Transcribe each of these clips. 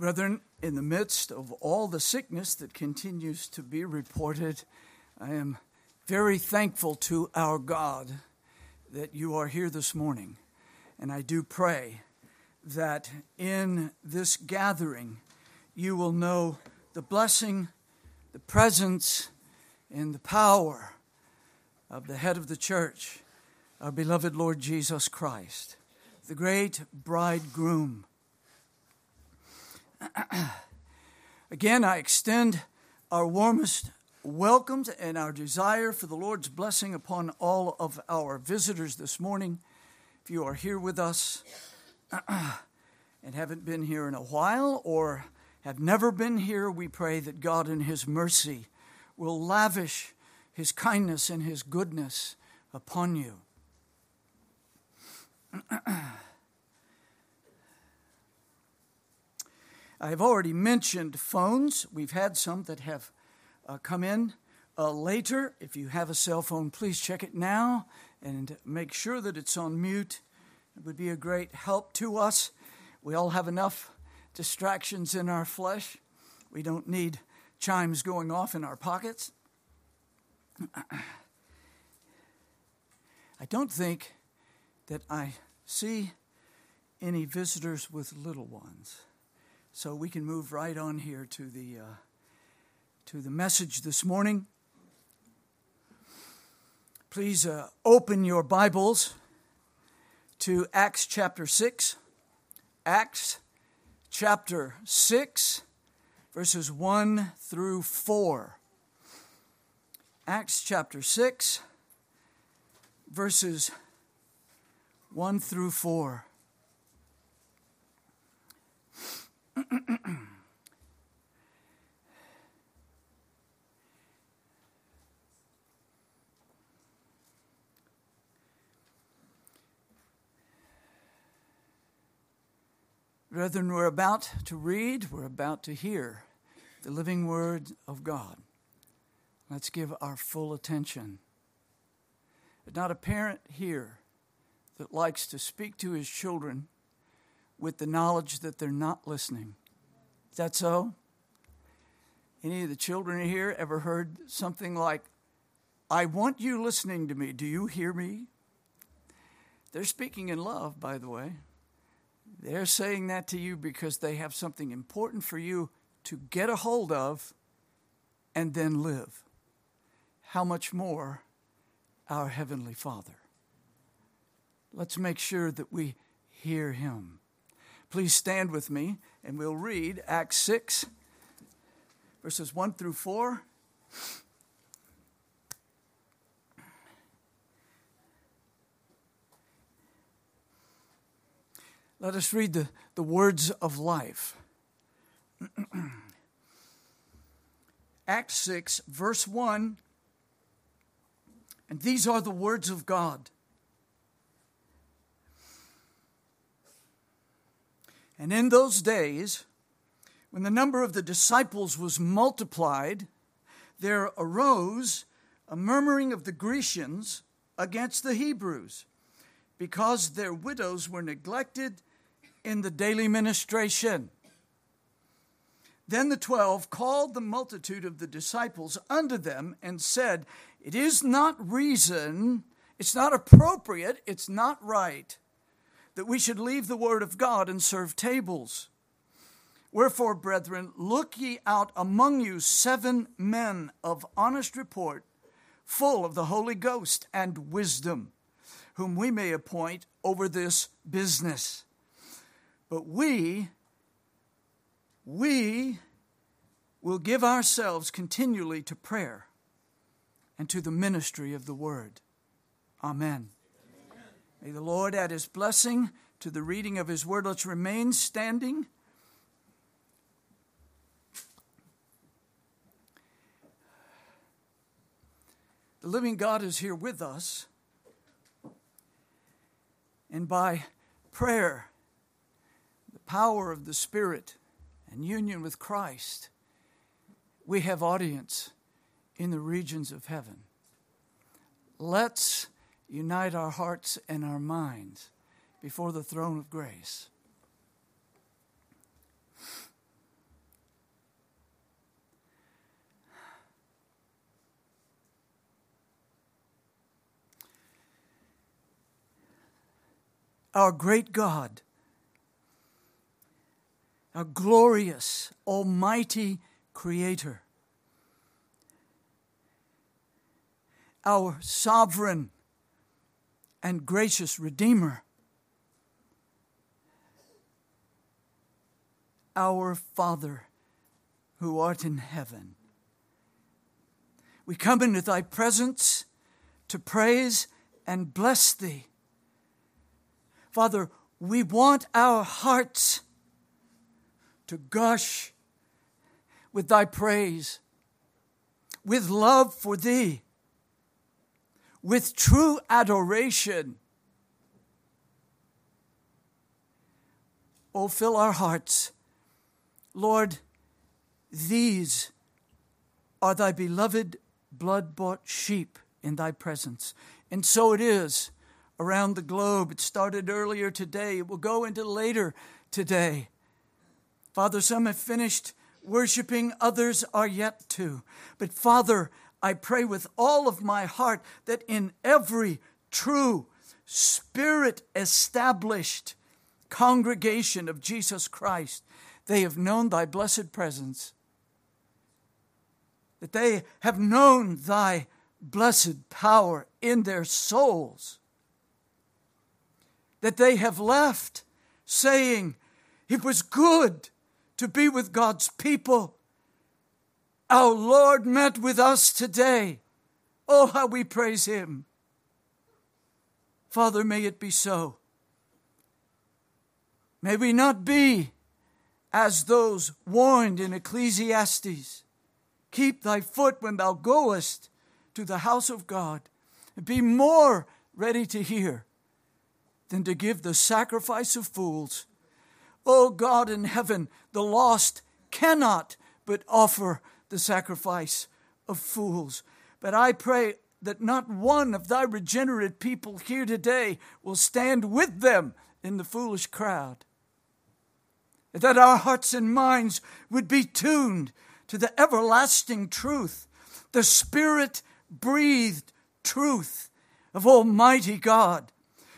Brethren, in the midst of all the sickness that continues to be reported, I am very thankful to our God that you are here this morning. And I do pray that in this gathering you will know the blessing, the presence, and the power of the head of the church, our beloved Lord Jesus Christ, the great bridegroom Again, I extend our warmest welcomes and our desire for the Lord's blessing upon all of our visitors this morning. If you are here with us and haven't been here in a while or have never been here, we pray that God in His mercy will lavish His kindness and His goodness upon you. I've already mentioned phones. We've had some that have uh, come in uh, later. If you have a cell phone, please check it now and make sure that it's on mute. It would be a great help to us. We all have enough distractions in our flesh. We don't need chimes going off in our pockets. I don't think that I see any visitors with little ones. So we can move right on here to the uh, to the message this morning. Please uh, open your Bibles to Acts chapter 6. Acts chapter 6, verses 1 through 4. Acts chapter 6, verses 1 through 4. Brethren, we're about to read, we're about to hear the living word of God. Let's give our full attention. There's not a parent here that likes to speak to his children with the knowledge that they're not listening. Is that so? Any of the children here ever heard something like, I want you listening to me. Do you hear me? They're speaking in love, by the way. They're saying that to you because they have something important for you to get a hold of and then live. How much more our Heavenly Father? Let's make sure that we hear Him. Please stand with me and we'll read Acts 6, verses 1 through 4. Let us read the, the words of life. Acts 6, verse 1. And these are the words of God. And in those days, when the number of the disciples was multiplied, there arose a murmuring of the Grecians against the Hebrews, because their widows were neglected in the daily ministration. Then the twelve called the multitude of the disciples unto them and said, It is not reason, it's not appropriate, it's not right that we should leave the word of God and serve tables. Wherefore, brethren, look ye out among you seven men of honest report, full of the Holy Ghost and wisdom, whom we may appoint over this business. But we, we will give ourselves continually to prayer and to the ministry of the word. Amen. May the Lord add his blessing to the reading of his word. Let's remain standing. The living God is here with us. And by prayer, power of the Spirit and union with Christ, we have audience in the regions of heaven. Let's unite our hearts and our minds before the throne of grace. Our great God our glorious, almighty Creator, our sovereign and gracious Redeemer, our Father who art in heaven. We come into thy presence to praise and bless thee. Father, we want our hearts to gush with thy praise, with love for thee, with true adoration. Oh, fill our hearts. Lord, these are thy beloved blood bought sheep in thy presence. And so it is around the globe. It started earlier today, it will go into later today. Father, some have finished worshiping, others are yet to. But Father, I pray with all of my heart that in every true, spirit established congregation of Jesus Christ, they have known thy blessed presence, that they have known thy blessed power in their souls, that they have left saying, It was good to be with God's people. Our Lord met with us today. Oh, how we praise Him. Father, may it be so. May we not be as those warned in Ecclesiastes keep thy foot when thou goest to the house of God, and be more ready to hear than to give the sacrifice of fools. O oh God in heaven, the lost cannot but offer the sacrifice of fools. But I pray that not one of thy regenerate people here today will stand with them in the foolish crowd. That our hearts and minds would be tuned to the everlasting truth, the Spirit breathed truth of Almighty God.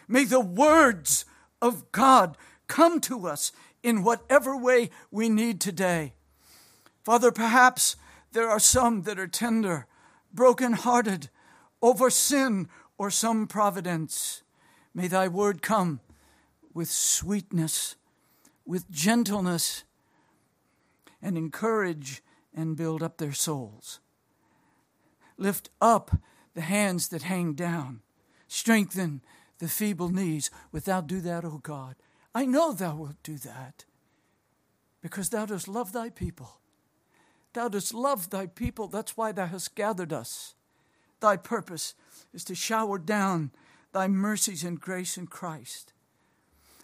May the words of God come to us in whatever way we need today. Father, perhaps there are some that are tender, broken-hearted over sin or some providence. May thy word come with sweetness, with gentleness, and encourage and build up their souls. Lift up the hands that hang down. Strengthen the feeble knees. Without do that, O God. I know thou wilt do that because thou dost love thy people. Thou dost love thy people. That's why thou hast gathered us. Thy purpose is to shower down thy mercies and grace in Christ.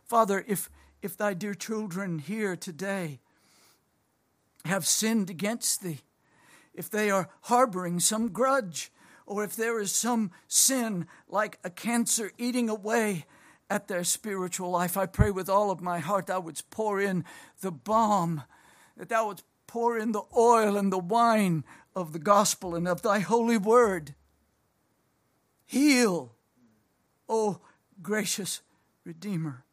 Father, if, if thy dear children here today have sinned against thee, if they are harboring some grudge, or if there is some sin like a cancer eating away at their spiritual life. I pray with all of my heart thou wouldst pour in the balm, that thou wouldst pour in the oil and the wine of the gospel and of thy holy word. Heal, O gracious Redeemer.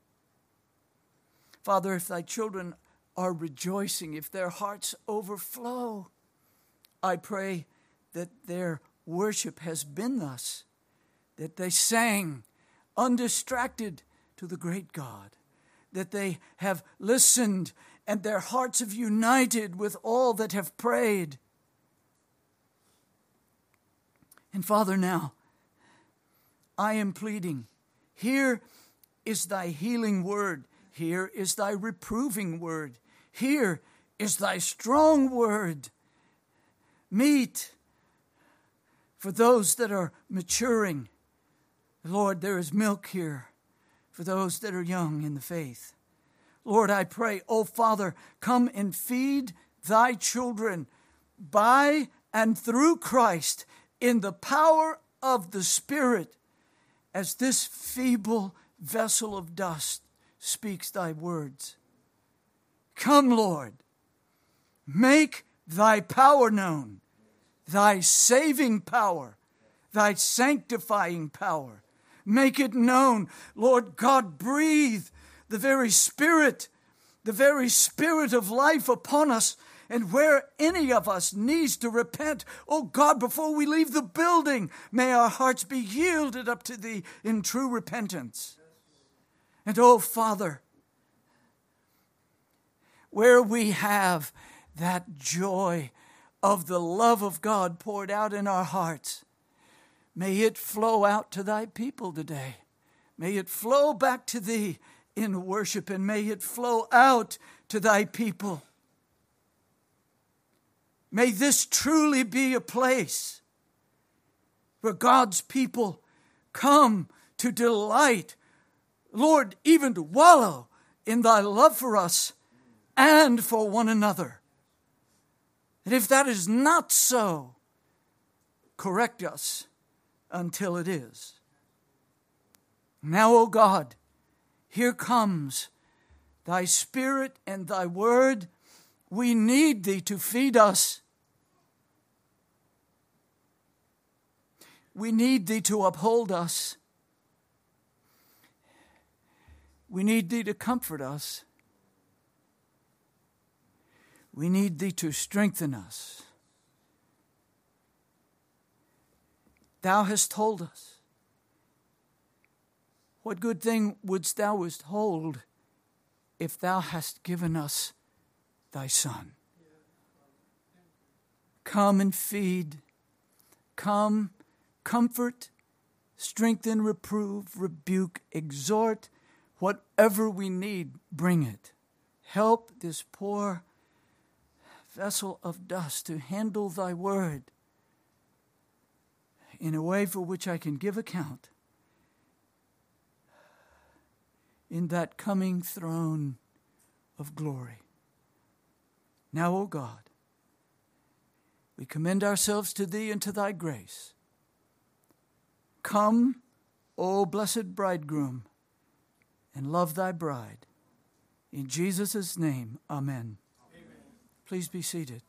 Father, if thy children are rejoicing, if their hearts overflow, I pray that their worship has been thus, that they sang undistracted to the great God, that they have listened and their hearts have united with all that have prayed. And Father, now I am pleading, here is thy healing word, here is thy reproving word, here is thy strong word. Meet for those that are maturing Lord, there is milk here for those that are young in the faith. Lord, I pray, oh Father, come and feed thy children by and through Christ in the power of the Spirit as this feeble vessel of dust speaks thy words. Come, Lord, make thy power known, thy saving power, thy sanctifying power Make it known. Lord God, breathe the very Spirit, the very Spirit of life upon us. And where any of us needs to repent, oh God, before we leave the building, may our hearts be yielded up to Thee in true repentance. And oh Father, where we have that joy of the love of God poured out in our hearts, may it flow out to Thy people today. May it flow back to Thee in worship, and may it flow out to Thy people. May this truly be a place where God's people come to delight, Lord, even to wallow in thy love for us and for one another. And if that is not so, correct us until it is. Now, O God, here comes thy Spirit and thy word. We need thee to feed us. We need thee to uphold us. We need thee to comfort us. We need thee to strengthen us. Thou hast told us. What good thing wouldst thou withhold if thou hast given us thy Son? Come and feed. Come, comfort, strengthen, reprove, rebuke, exhort. Whatever we need, bring it. Help this poor vessel of dust to handle thy word in a way for which I can give account in that coming throne of glory. Now, O God, we commend ourselves to Thee and to Thy grace. Come, O blessed bridegroom, and love Thy bride. In Jesus' name, Amen. Please be seated.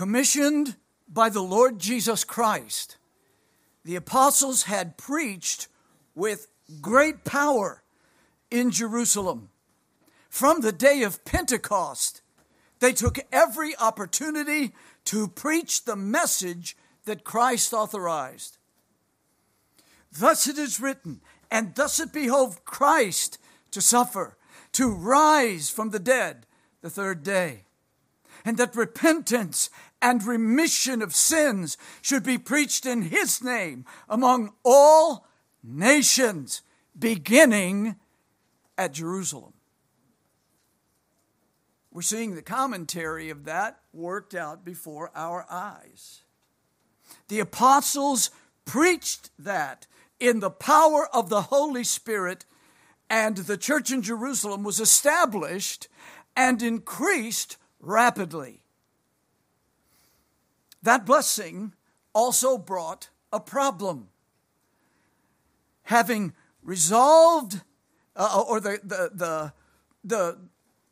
Commissioned by the Lord Jesus Christ, the apostles had preached with great power in Jerusalem. From the day of Pentecost, they took every opportunity to preach the message that Christ authorized. Thus it is written, and thus it behoved Christ to suffer, to rise from the dead the third day, and that repentance and remission of sins should be preached in his name among all nations, beginning at Jerusalem. We're seeing the commentary of that worked out before our eyes. The apostles preached that in the power of the Holy Spirit, and the church in Jerusalem was established and increased rapidly. That blessing also brought a problem having resolved, uh, or the, the, the, the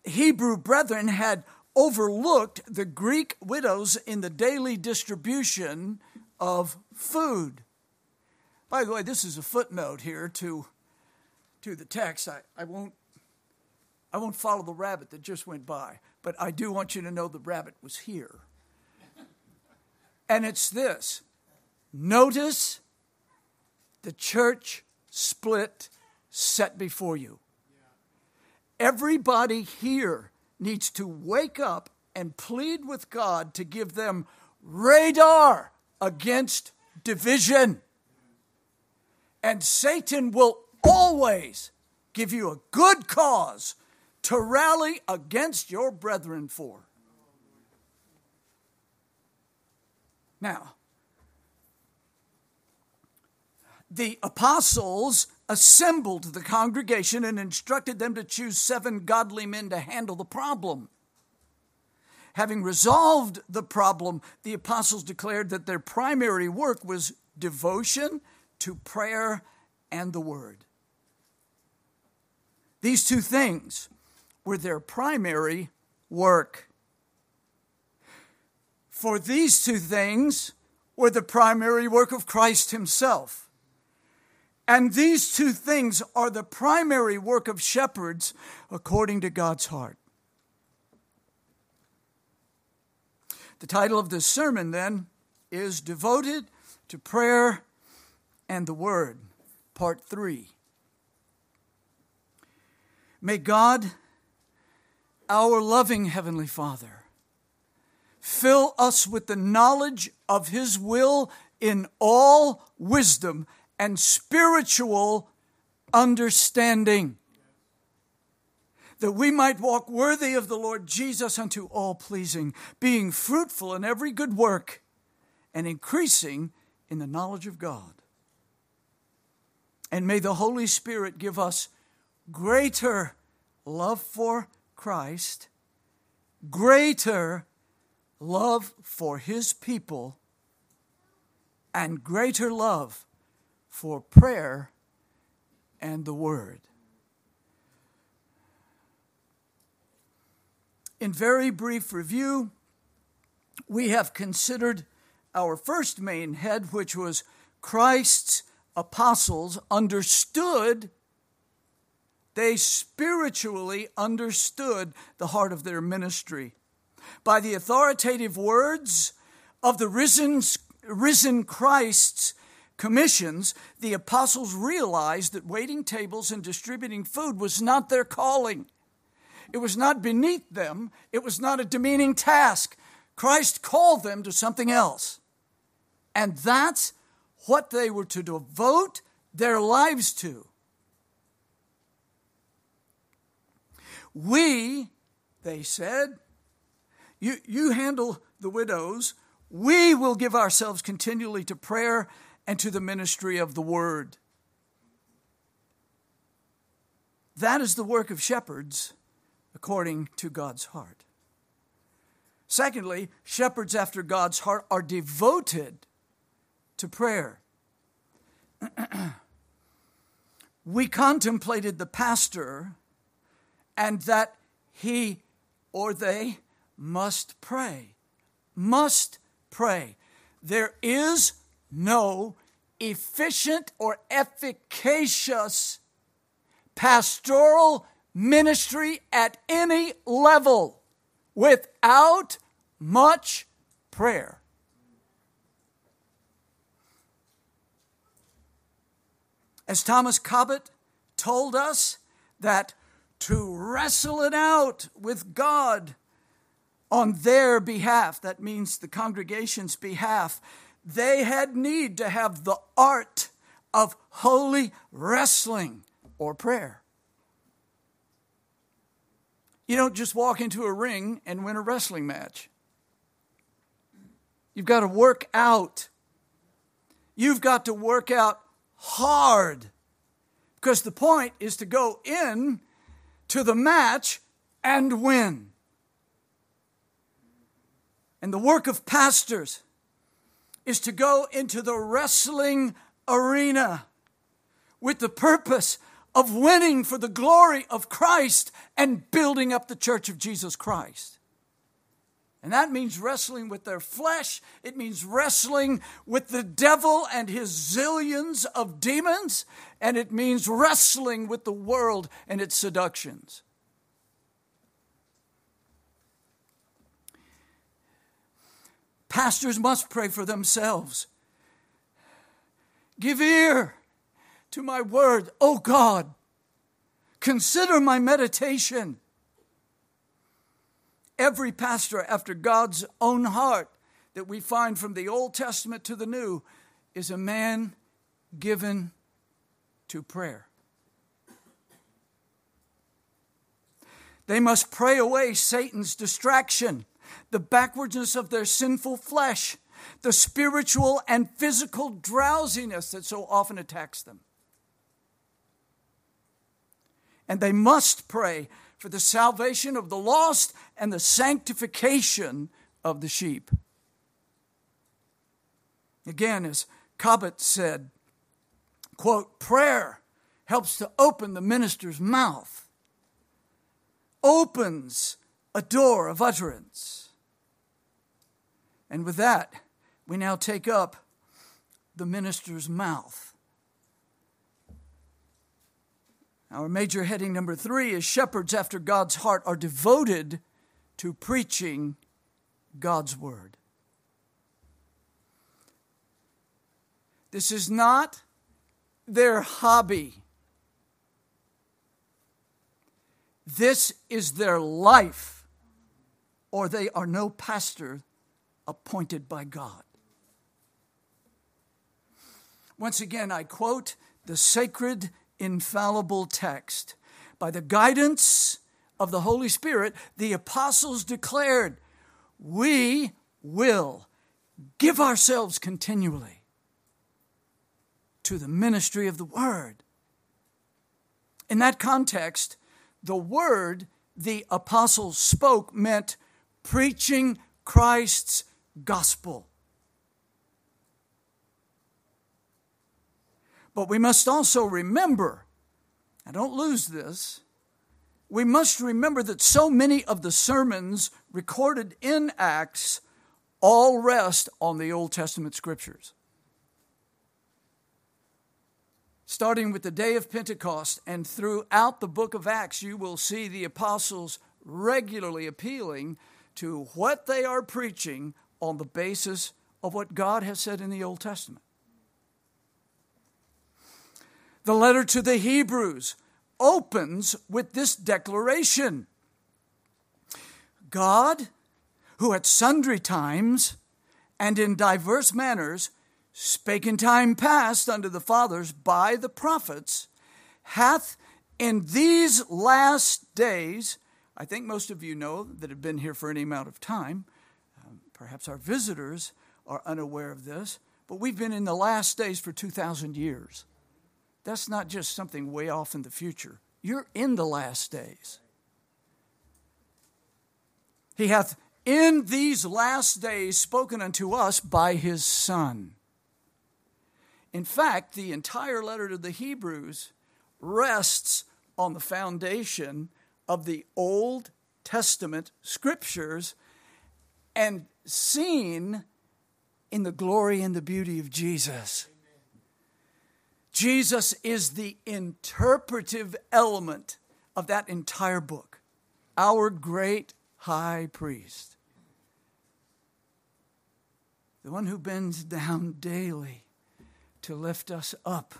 Hebrew brethren had overlooked the Greek widows in the daily distribution of food. By the way, this is a footnote here to, to the text. I, I, won't, I won't follow the rabbit that just went by, but I do want you to know the rabbit was here. And it's this notice the church split set before you. Everybody here needs to wake up and plead with God to give them radar against division. And Satan will always give you a good cause to rally against your brethren for. Now, the apostles assembled the congregation and instructed them to choose seven godly men to handle the problem. Having resolved the problem, the apostles declared that their primary work was devotion to prayer and the word. These two things were their primary work. For these two things were the primary work of Christ Himself. And these two things are the primary work of shepherds according to God's heart. The title of this sermon, then, is Devoted to Prayer and the Word, Part 3. May God, our loving Heavenly Father, fill us with the knowledge of His will in all wisdom and spiritual understanding that we might walk worthy of the Lord Jesus unto all pleasing, being fruitful in every good work and increasing in the knowledge of God. And may the Holy Spirit give us greater love for Christ, greater love for His people, and greater love for prayer and the Word. In very brief review, we have considered our first main head, which was Christ's apostles understood, they spiritually understood the heart of their ministry. By the authoritative words of the risen, risen Christ's commissions, the apostles realized that waiting tables and distributing food was not their calling. It was not beneath them, it was not a demeaning task. Christ called them to something else. And that's what they were to devote their lives to. We, they said, you, you handle the widows. We will give ourselves continually to prayer and to the ministry of the word. That is the work of shepherds according to God's heart. Secondly, shepherds after God's heart are devoted to prayer. we contemplated the pastor and that he or they must pray. Must pray. There is no efficient or efficacious pastoral ministry at any level without much prayer. As Thomas Cobbett told us, that to wrestle it out with God on their behalf, that means the congregation's behalf, they had need to have the art of holy wrestling or prayer. You don't just walk into a ring and win a wrestling match. You've got to work out. You've got to work out hard. Because the point is to go in to the match and win. And the work of pastors is to go into the wrestling arena with the purpose of winning for the glory of Christ and building up the church of Jesus Christ. And that means wrestling with their flesh. It means wrestling with the devil and his zillions of demons. And it means wrestling with the world and its seductions. Pastors must pray for themselves. Give ear to my word, O God. Consider my meditation. Every pastor after God's own heart that we find from the Old Testament to the New is a man given to prayer. They must pray away Satan's distraction, the backwardness of their sinful flesh, the spiritual and physical drowsiness that so often attacks them and they must pray for the salvation of the lost and the sanctification of the sheep. Again, as Cobbett said, quote, prayer helps to open the minister's mouth, opens a door of utterance. And with that, we now take up the minister's mouth. Our major heading number three is Shepherds after God's heart are devoted to preaching God's word. This is not their hobby. This is their life, or they are no pastor appointed by God. Once again, I quote the sacred, infallible text. By the guidance of the Holy Spirit, the apostles declared, We will give ourselves continually to the ministry of the Word. In that context, the Word the apostles spoke meant preaching Christ's gospel. But we must also remember, and don't lose this, we must remember that so many of the sermons recorded in Acts all rest on the Old Testament scriptures. Starting with the day of Pentecost and throughout the book of Acts, you will see the apostles regularly appealing to what they are preaching on the basis of what God has said in the Old Testament. The letter to the Hebrews opens with this declaration God, who at sundry times and in diverse manners spake in time past unto the fathers by the prophets, hath in these last days, I think most of you know that have been here for any amount of time, um, perhaps our visitors are unaware of this, but we've been in the last days for 2,000 years. That's not just something way off in the future. You're in the last days. He hath in these last days spoken unto us by his Son. In fact, the entire letter to the Hebrews rests on the foundation of the Old Testament scriptures and seen in the glory and the beauty of Jesus. Jesus is the interpretive element of that entire book, our great high priest, the one who bends down daily to lift us up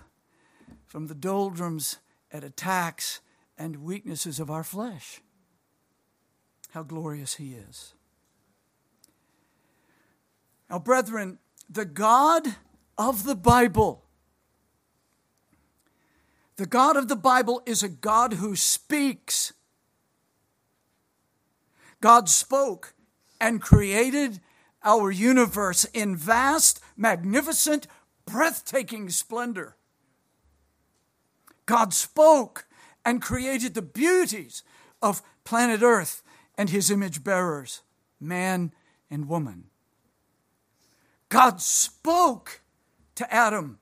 from the doldrums and attacks and weaknesses of our flesh. How glorious he is. Now, brethren, the God of the Bible the God of the Bible is a God who speaks. God spoke and created our universe in vast, magnificent, breathtaking splendor. God spoke and created the beauties of planet Earth and his image bearers, man and woman. God spoke to Adam.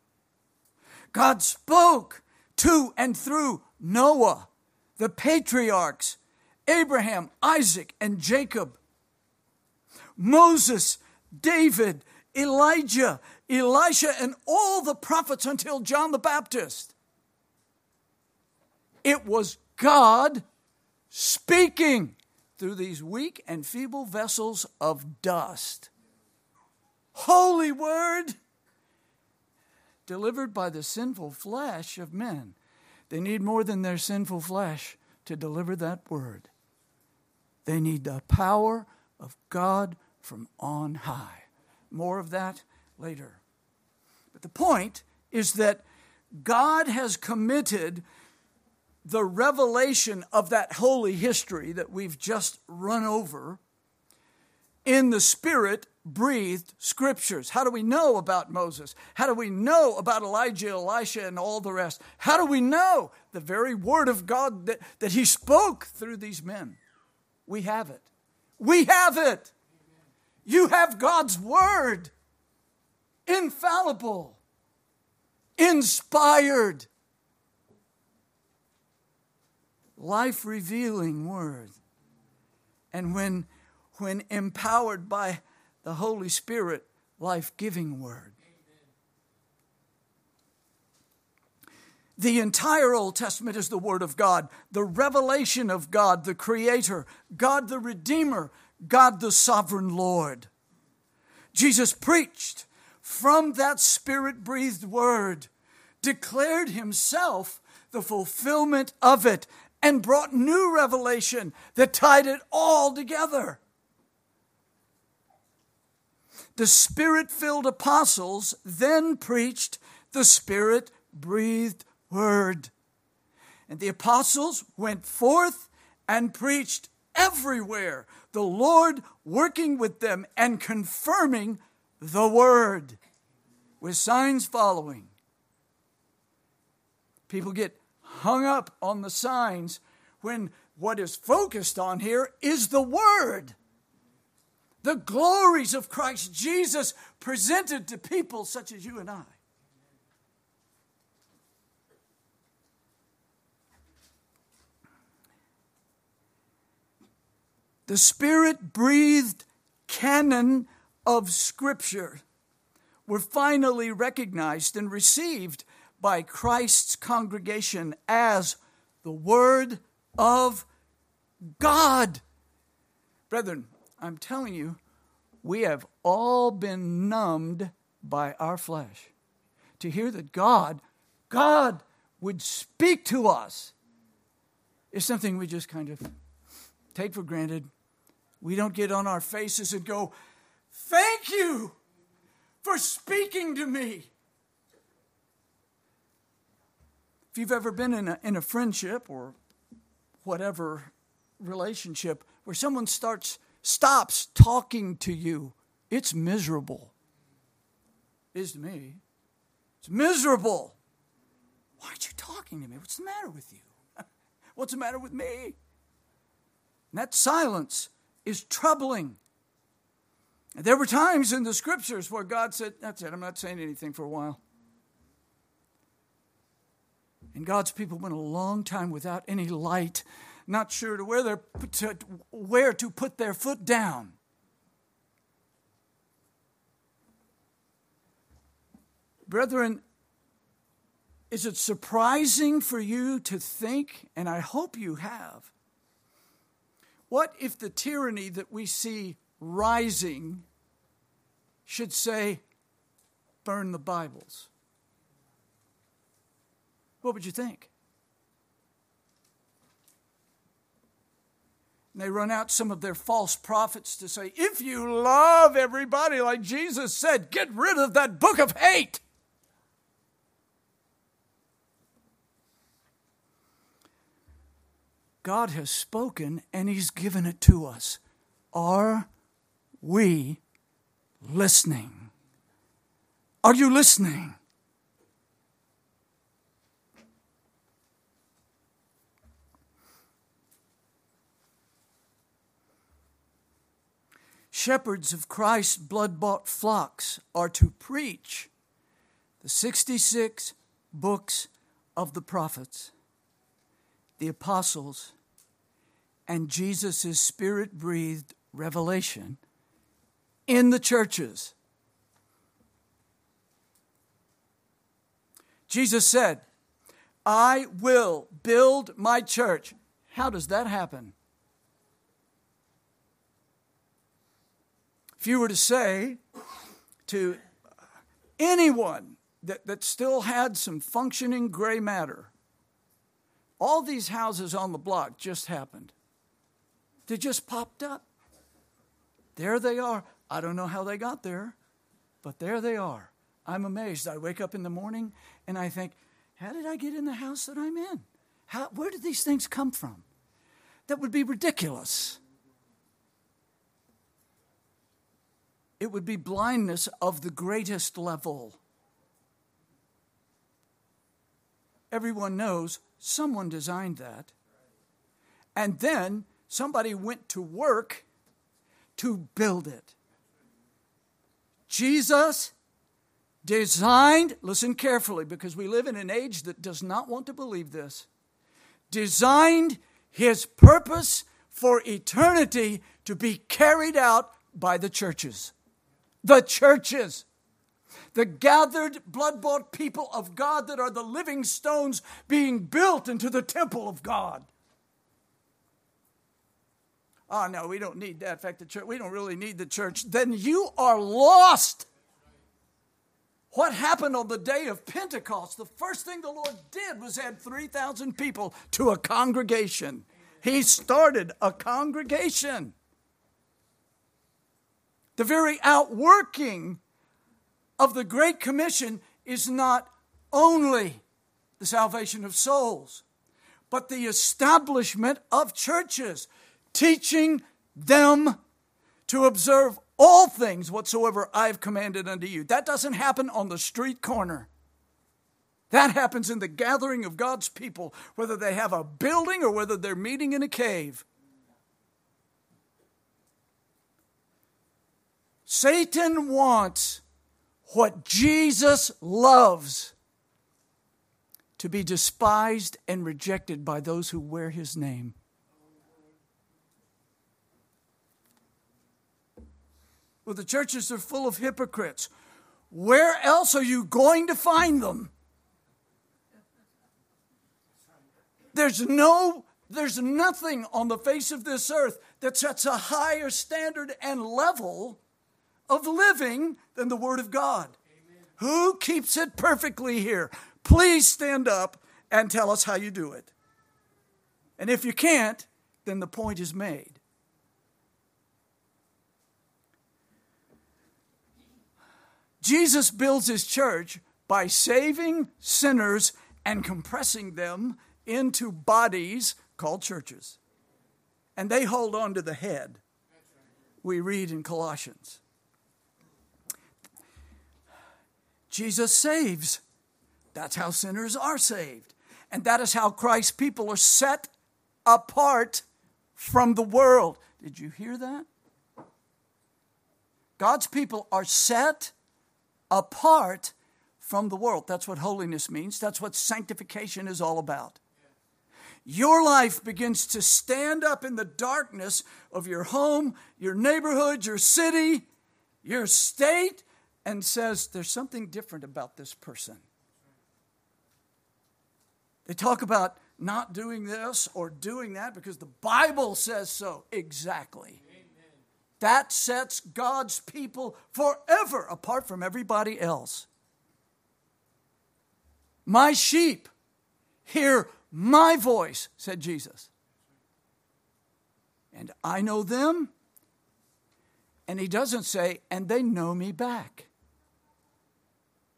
God spoke to and through Noah, the patriarchs, Abraham, Isaac, and Jacob, Moses, David, Elijah, Elisha, and all the prophets until John the Baptist. It was God speaking through these weak and feeble vessels of dust. Holy Word delivered by the sinful flesh of men. They need more than their sinful flesh to deliver that word. They need the power of God from on high. More of that later. But the point is that God has committed the revelation of that holy history that we've just run over in the Spirit breathed scriptures. How do we know about Moses? How do we know about Elijah, Elisha, and all the rest? How do we know the very word of God that, that he spoke through these men? We have it. We have it. You have God's word, infallible, inspired, life revealing word. And when, when empowered by the Holy Spirit, life giving word. The entire Old Testament is the Word of God, the revelation of God, the Creator, God the Redeemer, God the Sovereign Lord. Jesus preached from that Spirit breathed Word, declared Himself the fulfillment of it, and brought new revelation that tied it all together. The Spirit filled apostles then preached the Spirit breathed word. And the apostles went forth and preached everywhere, the Lord working with them and confirming the word with signs following. People get hung up on the signs when what is focused on here is the word. The glories of Christ Jesus presented to people such as you and I. the spirit breathed canon of Scripture were finally recognized and received by Christ's congregation as the Word of God. Brethren, I'm telling you, we have all been numbed by our flesh. To hear that God, God would speak to us is something we just kind of take for granted we don't get on our faces and go, Thank you for speaking to me. If you've ever been in a, in a friendship or whatever relationship where someone starts stops talking to you, it's miserable. It is to me. It's miserable. Why aren't you talking to me? What's the matter with you? What's the matter with me? And that silence is troubling. There were times in the scriptures where God said, That's it, I'm not saying anything for a while. And God's people went a long time without any light, not sure to where, to, where to put their foot down. Brethren, is it surprising for you to think, and I hope you have, what if the tyranny that we see rising should say, burn the Bibles? What would you think? And they run out some of their false prophets to say, if you love everybody like Jesus said, get rid of that book of hate. God has spoken and He's given it to us. Are we listening? Are you listening? Shepherds of Christ's blood bought flocks are to preach the 66 books of the prophets, the apostles, and Jesus' spirit breathed revelation in the churches. Jesus said, I will build my church. How does that happen? If you were to say to anyone that, that still had some functioning gray matter, all these houses on the block just happened. They just popped up. There they are. I don't know how they got there, but there they are. I'm amazed. I wake up in the morning and I think, how did I get in the house that I'm in? How, where did these things come from? That would be ridiculous. It would be blindness of the greatest level. Everyone knows someone designed that. And then somebody went to work to build it. Jesus designed, listen carefully because we live in an age that does not want to believe this, designed his purpose for eternity to be carried out by the churches. The churches. The gathered, blood bought people of God that are the living stones being built into the temple of God. Oh, no, we don't need that. In fact, the church, we don't really need the church. Then you are lost. What happened on the day of Pentecost? The first thing the Lord did was add 3,000 people to a congregation. He started a congregation. The very outworking of the Great Commission is not only the salvation of souls, but the establishment of churches, teaching them to observe all things whatsoever I've commanded unto you. That doesn't happen on the street corner. That happens in the gathering of God's people, whether they have a building or whether they're meeting in a cave. Satan wants what Jesus loves to be despised and rejected by those who wear his name. Well, the churches are full of hypocrites. Where else are you going to find them? There's no there's nothing on the face of this earth that sets a higher standard and level of living than the Word of God. Amen. Who keeps it perfectly here? Please stand up and tell us how you do it. And if you can't, then the point is made. Jesus builds his church by saving sinners and compressing them into bodies called churches. And they hold on to the head, we read in Colossians. Jesus saves. That's how sinners are saved. And that is how Christ's people are set apart from the world. Did you hear that? God's people are set apart from the world. That's what holiness means. That's what sanctification is all about. Your life begins to stand up in the darkness of your home, your neighborhood, your city, your state, and says, There's something different about this person. They talk about not doing this or doing that because the Bible says so. Exactly. Amen. That sets God's people forever apart from everybody else. My sheep hear my voice, said Jesus. And I know them. And he doesn't say, and they know me back.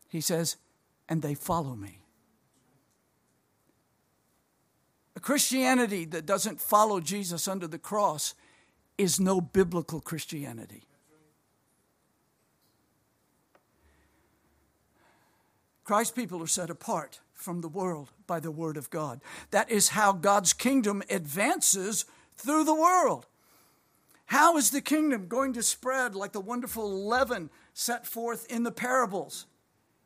He says, and they follow me. A Christianity that doesn't follow Jesus under the cross is no biblical Christianity. Christ's people are set apart from the world by the Word of God. That is how God's kingdom advances through the world. How is the kingdom going to spread like the wonderful leaven set forth in the parables?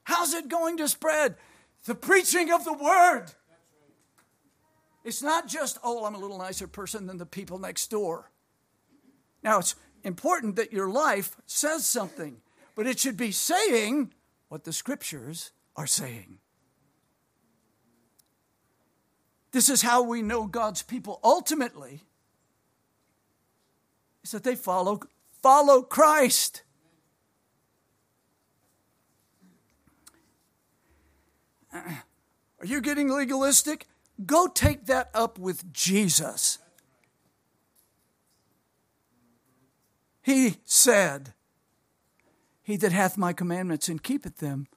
How's it going to spread? The preaching of the word. It's not just, oh, I'm a little nicer person than the people next door. Now, it's important that your life says something, but it should be saying what the scriptures are saying. This is how we know God's people ultimately is that they follow follow Christ. Are you getting legalistic? Go take that up with Jesus. He said, He that hath my commandments and keepeth them,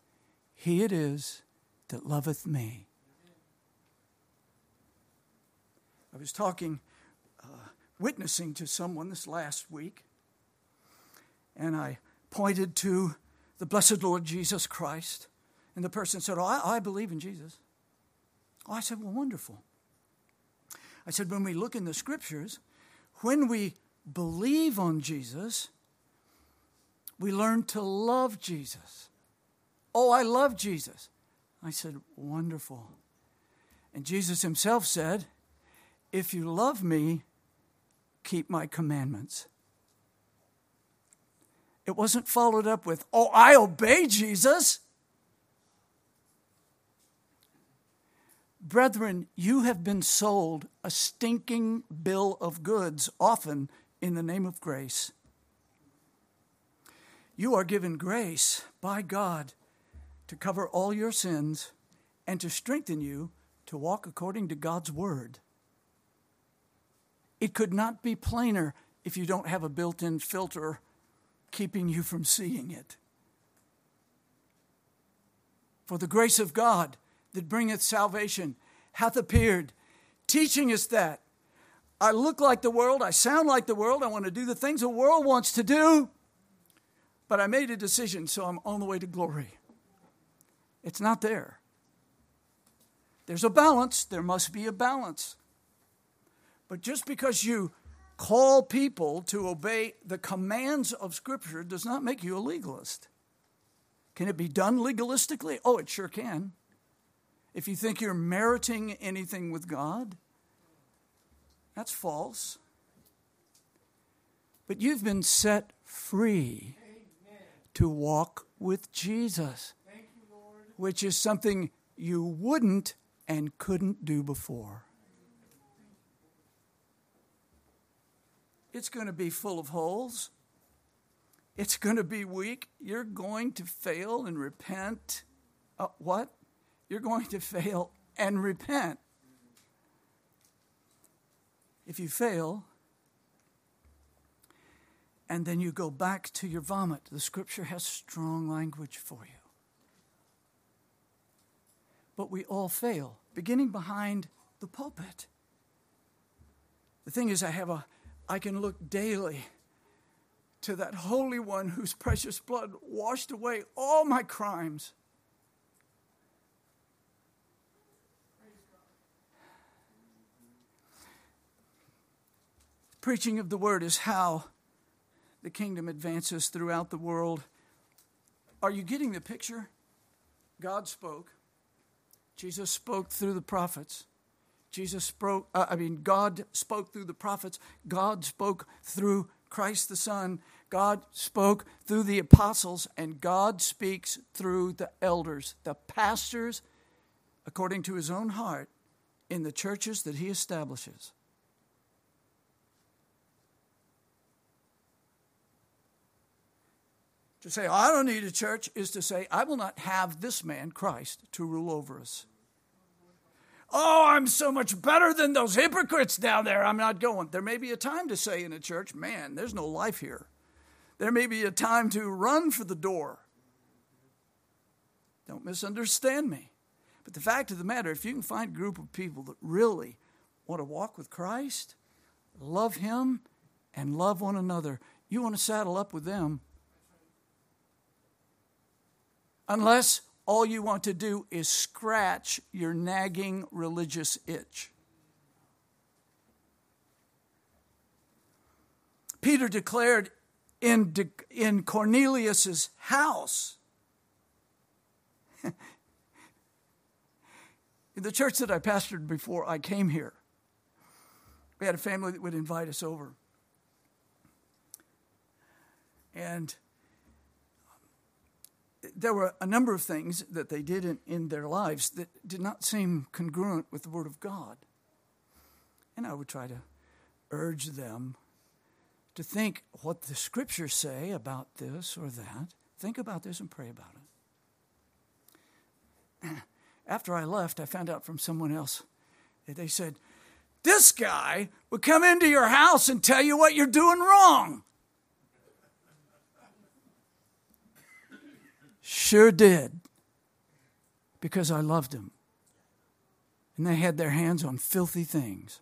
he it is that loveth me. I was talking, uh, witnessing to someone this last week, and I pointed to the blessed Lord Jesus Christ. And the person said, Oh, I, I believe in Jesus. Oh, I said, Well, wonderful. I said, When we look in the scriptures, when we believe on Jesus, we learn to love Jesus. Oh, I love Jesus. I said, Wonderful. And Jesus himself said, If you love me, keep my commandments. It wasn't followed up with, Oh, I obey Jesus. Brethren, you have been sold a stinking bill of goods, often in the name of grace. You are given grace by God to cover all your sins and to strengthen you to walk according to God's word. It could not be plainer if you don't have a built in filter keeping you from seeing it. For the grace of God that bringeth salvation hath appeared, teaching us that I look like the world, I sound like the world, I want to do the things the world wants to do, but I made a decision, so I'm on the way to glory. It's not there. There's a balance, there must be a balance. But just because you call people to obey the commands of Scripture does not make you a legalist. Can it be done legalistically? Oh, it sure can. If you think you're meriting anything with God, that's false. But you've been set free Amen. to walk with Jesus, you, which is something you wouldn't and couldn't do before. It's going to be full of holes. It's going to be weak. You're going to fail and repent. Uh, what? You're going to fail and repent. If you fail, and then you go back to your vomit, the scripture has strong language for you. But we all fail, beginning behind the pulpit. The thing is, I have a I can look daily to that Holy One whose precious blood washed away all my crimes. Preaching of the word is how the kingdom advances throughout the world. Are you getting the picture? God spoke. Jesus spoke through the prophets. Jesus spoke, uh, I mean, God spoke through the prophets. God spoke through Christ the Son. God spoke through the apostles, and God speaks through the elders, the pastors, according to his own heart, in the churches that he establishes. To say, I don't need a church, is to say, I will not have this man, Christ, to rule over us. Oh, I'm so much better than those hypocrites down there. I'm not going. There may be a time to say in a church, man, there's no life here. There may be a time to run for the door. Don't misunderstand me. But the fact of the matter, if you can find a group of people that really want to walk with Christ, love Him, and love one another, you want to saddle up with them. Unless all you want to do is scratch your nagging religious itch. Peter declared in, De, in Cornelius's house, in the church that I pastored before I came here, we had a family that would invite us over. And there were a number of things that they did in, in their lives that did not seem congruent with the Word of God. And I would try to urge them to think what the scriptures say about this or that. Think about this and pray about it. After I left, I found out from someone else that they said, This guy would come into your house and tell you what you're doing wrong. Sure did. Because I loved them. And they had their hands on filthy things.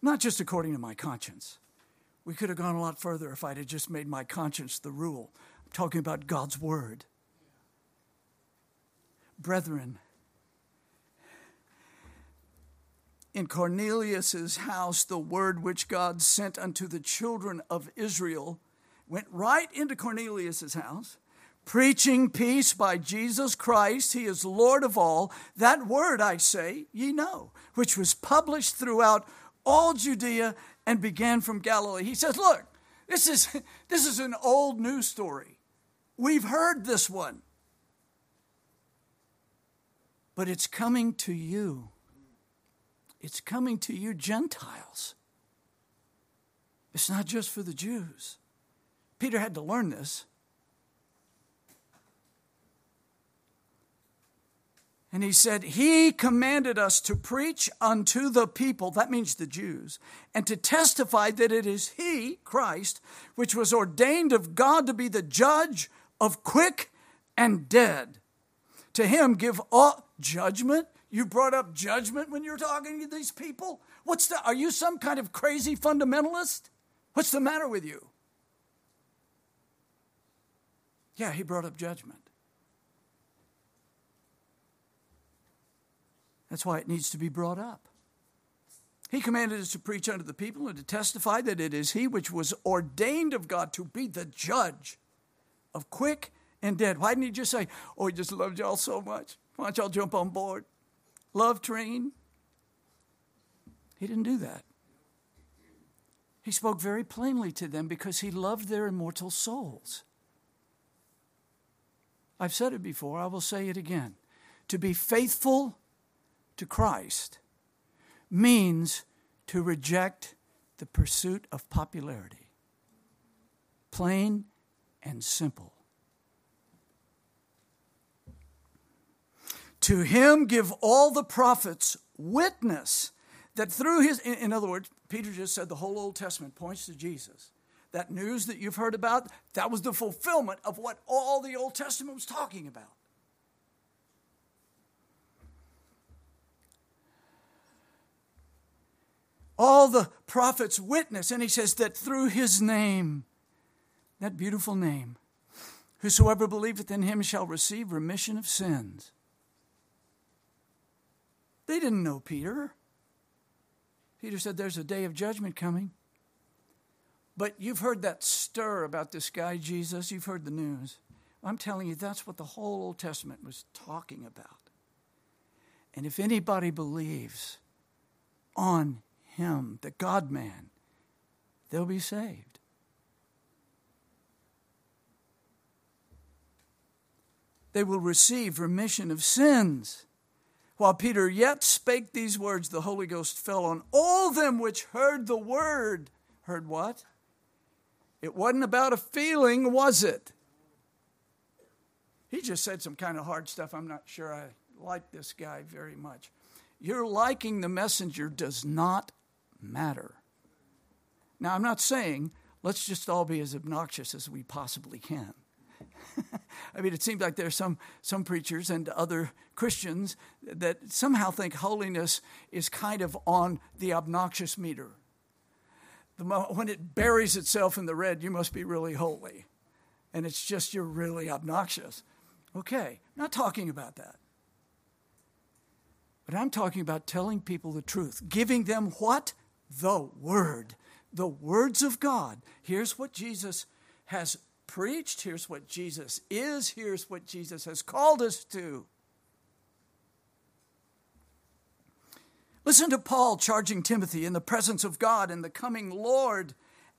Not just according to my conscience. We could have gone a lot further if I'd have just made my conscience the rule. I'm talking about God's word. Brethren, in Cornelius's house, the word which God sent unto the children of Israel went right into Cornelius's house, preaching peace by Jesus Christ. He is Lord of all. That word, I say, ye know, which was published throughout all Judea and began from Galilee. He says, Look, this is, this is an old news story. We've heard this one. But it's coming to you. It's coming to you, Gentiles. It's not just for the Jews. Peter had to learn this. And he said, He commanded us to preach unto the people, that means the Jews, and to testify that it is He, Christ, which was ordained of God to be the judge of quick and dead. To Him give all judgment. You brought up judgment when you're talking to these people? What's the, are you some kind of crazy fundamentalist? What's the matter with you? Yeah, he brought up judgment. That's why it needs to be brought up. He commanded us to preach unto the people and to testify that it is He which was ordained of God to be the judge of quick and dead. Why didn't He just say, Oh, He just loved y'all so much? Why don't y'all jump on board? Love train? He didn't do that. He spoke very plainly to them because He loved their immortal souls. I've said it before, I will say it again. To be faithful to Christ means to reject the pursuit of popularity. Plain and simple. To him give all the prophets witness that through his, in other words, Peter just said the whole Old Testament points to Jesus. That news that you've heard about, that was the fulfillment of what all the Old Testament was talking about. All the prophets witness. And he says that through his name, that beautiful name, whosoever believeth in him shall receive remission of sins. They didn't know Peter. Peter said, There's a day of judgment coming. But you've heard that stir about this guy, Jesus. You've heard the news. I'm telling you, that's what the whole Old Testament was talking about. And if anybody believes on him, the God man, they'll be saved. They will receive remission of sins. While Peter yet spake these words, the Holy Ghost fell on all them which heard the word. Heard what? It wasn't about a feeling, was it? He just said some kind of hard stuff. I'm not sure I like this guy very much. Your liking the messenger does not matter. Now, I'm not saying let's just all be as obnoxious as we possibly can. I mean, it seems like there are some, some preachers and other Christians that somehow think holiness is kind of on the obnoxious meter. The when it buries itself in the red, you must be really holy. And it's just you're really obnoxious. Okay, not talking about that. But I'm talking about telling people the truth, giving them what? The Word, the words of God. Here's what Jesus has preached. Here's what Jesus is. Here's what Jesus has called us to. Listen to Paul charging Timothy in the presence of God and the coming Lord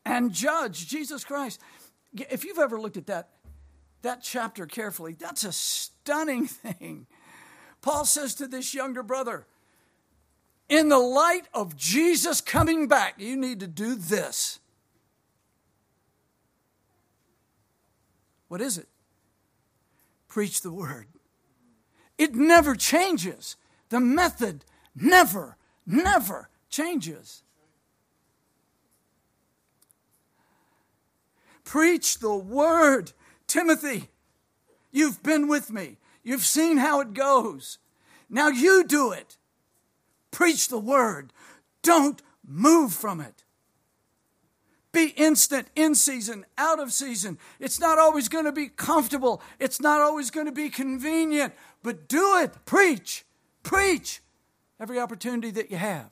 and Judge, Jesus Christ. If you've ever looked at that, that chapter carefully, that's a stunning thing. Paul says to this younger brother, in the light of Jesus coming back, you need to do this. What is it? Preach the word. It never changes. The method never, never changes. Preach the word. Timothy, you've been with me. You've seen how it goes. Now you do it. Preach the word. Don't move from it. Be instant, in season, out of season. It's not always going to be comfortable, it's not always going to be convenient, but do it. Preach, preach every opportunity that you have.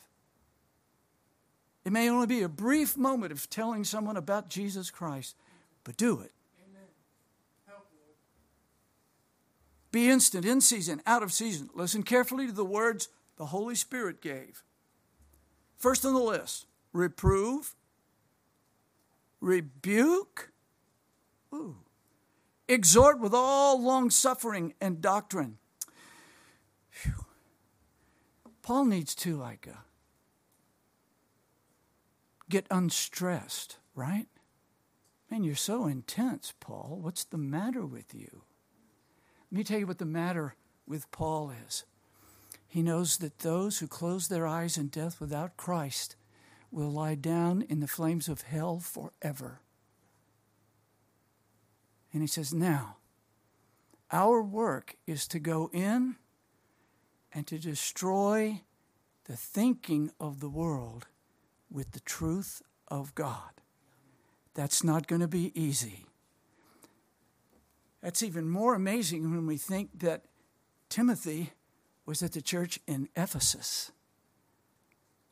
It may only be a brief moment of telling someone about Jesus Christ, but do it. Be instant, in season, out of season. Listen carefully to the words the Holy Spirit gave. First on the list reprove, rebuke, ooh, exhort with all long suffering and doctrine. Whew. Paul needs to, like, uh, get unstressed, right? Man, you're so intense, Paul. What's the matter with you? Let me tell you what the matter with Paul is. He knows that those who close their eyes in death without Christ will lie down in the flames of hell forever. And he says, Now, our work is to go in and to destroy the thinking of the world with the truth of God. That's not going to be easy. That's even more amazing when we think that Timothy was at the church in Ephesus,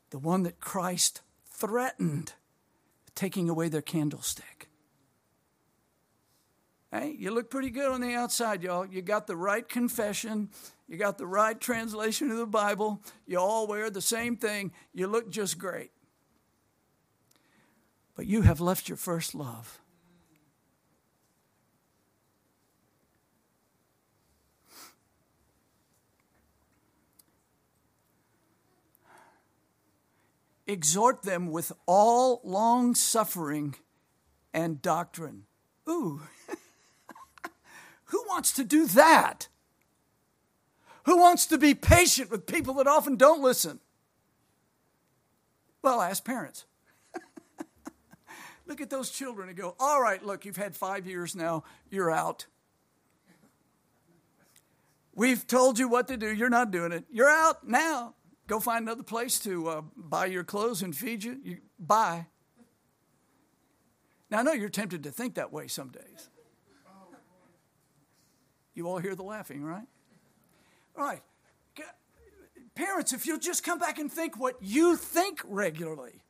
the one that Christ threatened taking away their candlestick. Hey, you look pretty good on the outside, y'all. You got the right confession. You got the right translation of the Bible. You all wear the same thing. You look just great. But you have left your first love. Exhort them with all long suffering and doctrine. Ooh, who wants to do that? Who wants to be patient with people that often don't listen? Well, ask parents. look at those children and go, All right, look, you've had five years now, you're out. We've told you what to do, you're not doing it. You're out now. Go find another place to uh, buy your clothes and feed you. you. Buy. Now, I know you're tempted to think that way some days. You all hear the laughing, right? All right. Parents, if you'll just come back and think what you think regularly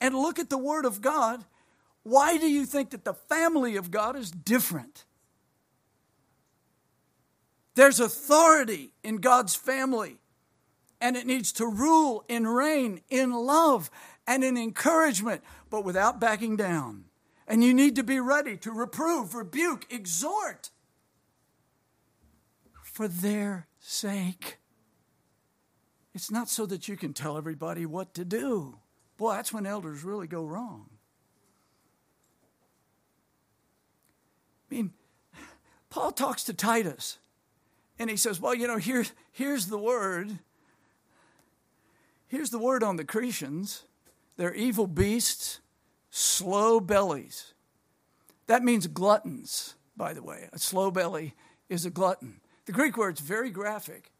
and look at the Word of God, why do you think that the family of God is different? There's authority in God's family and it needs to rule and reign in love and in encouragement, but without backing down. And you need to be ready to reprove, rebuke, exhort for their sake. It's not so that you can tell everybody what to do. Boy, that's when elders really go wrong. I mean, Paul talks to Titus and he says, Well, you know, here, here's the word. Here's the word on the Cretians they're evil beasts, slow bellies. That means gluttons, by the way. A slow belly is a glutton. The Greek word's very graphic.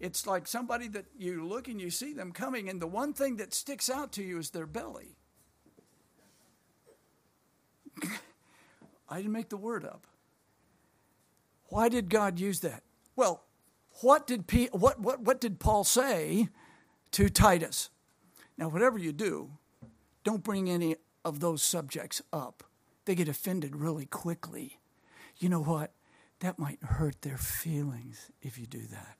It's like somebody that you look and you see them coming, and the one thing that sticks out to you is their belly. I didn't make the word up. Why did God use that? Well, what did, P, what, what, what did Paul say to Titus. Now, whatever you do, don't bring any of those subjects up. They get offended really quickly. You know what? That might hurt their feelings if you do that.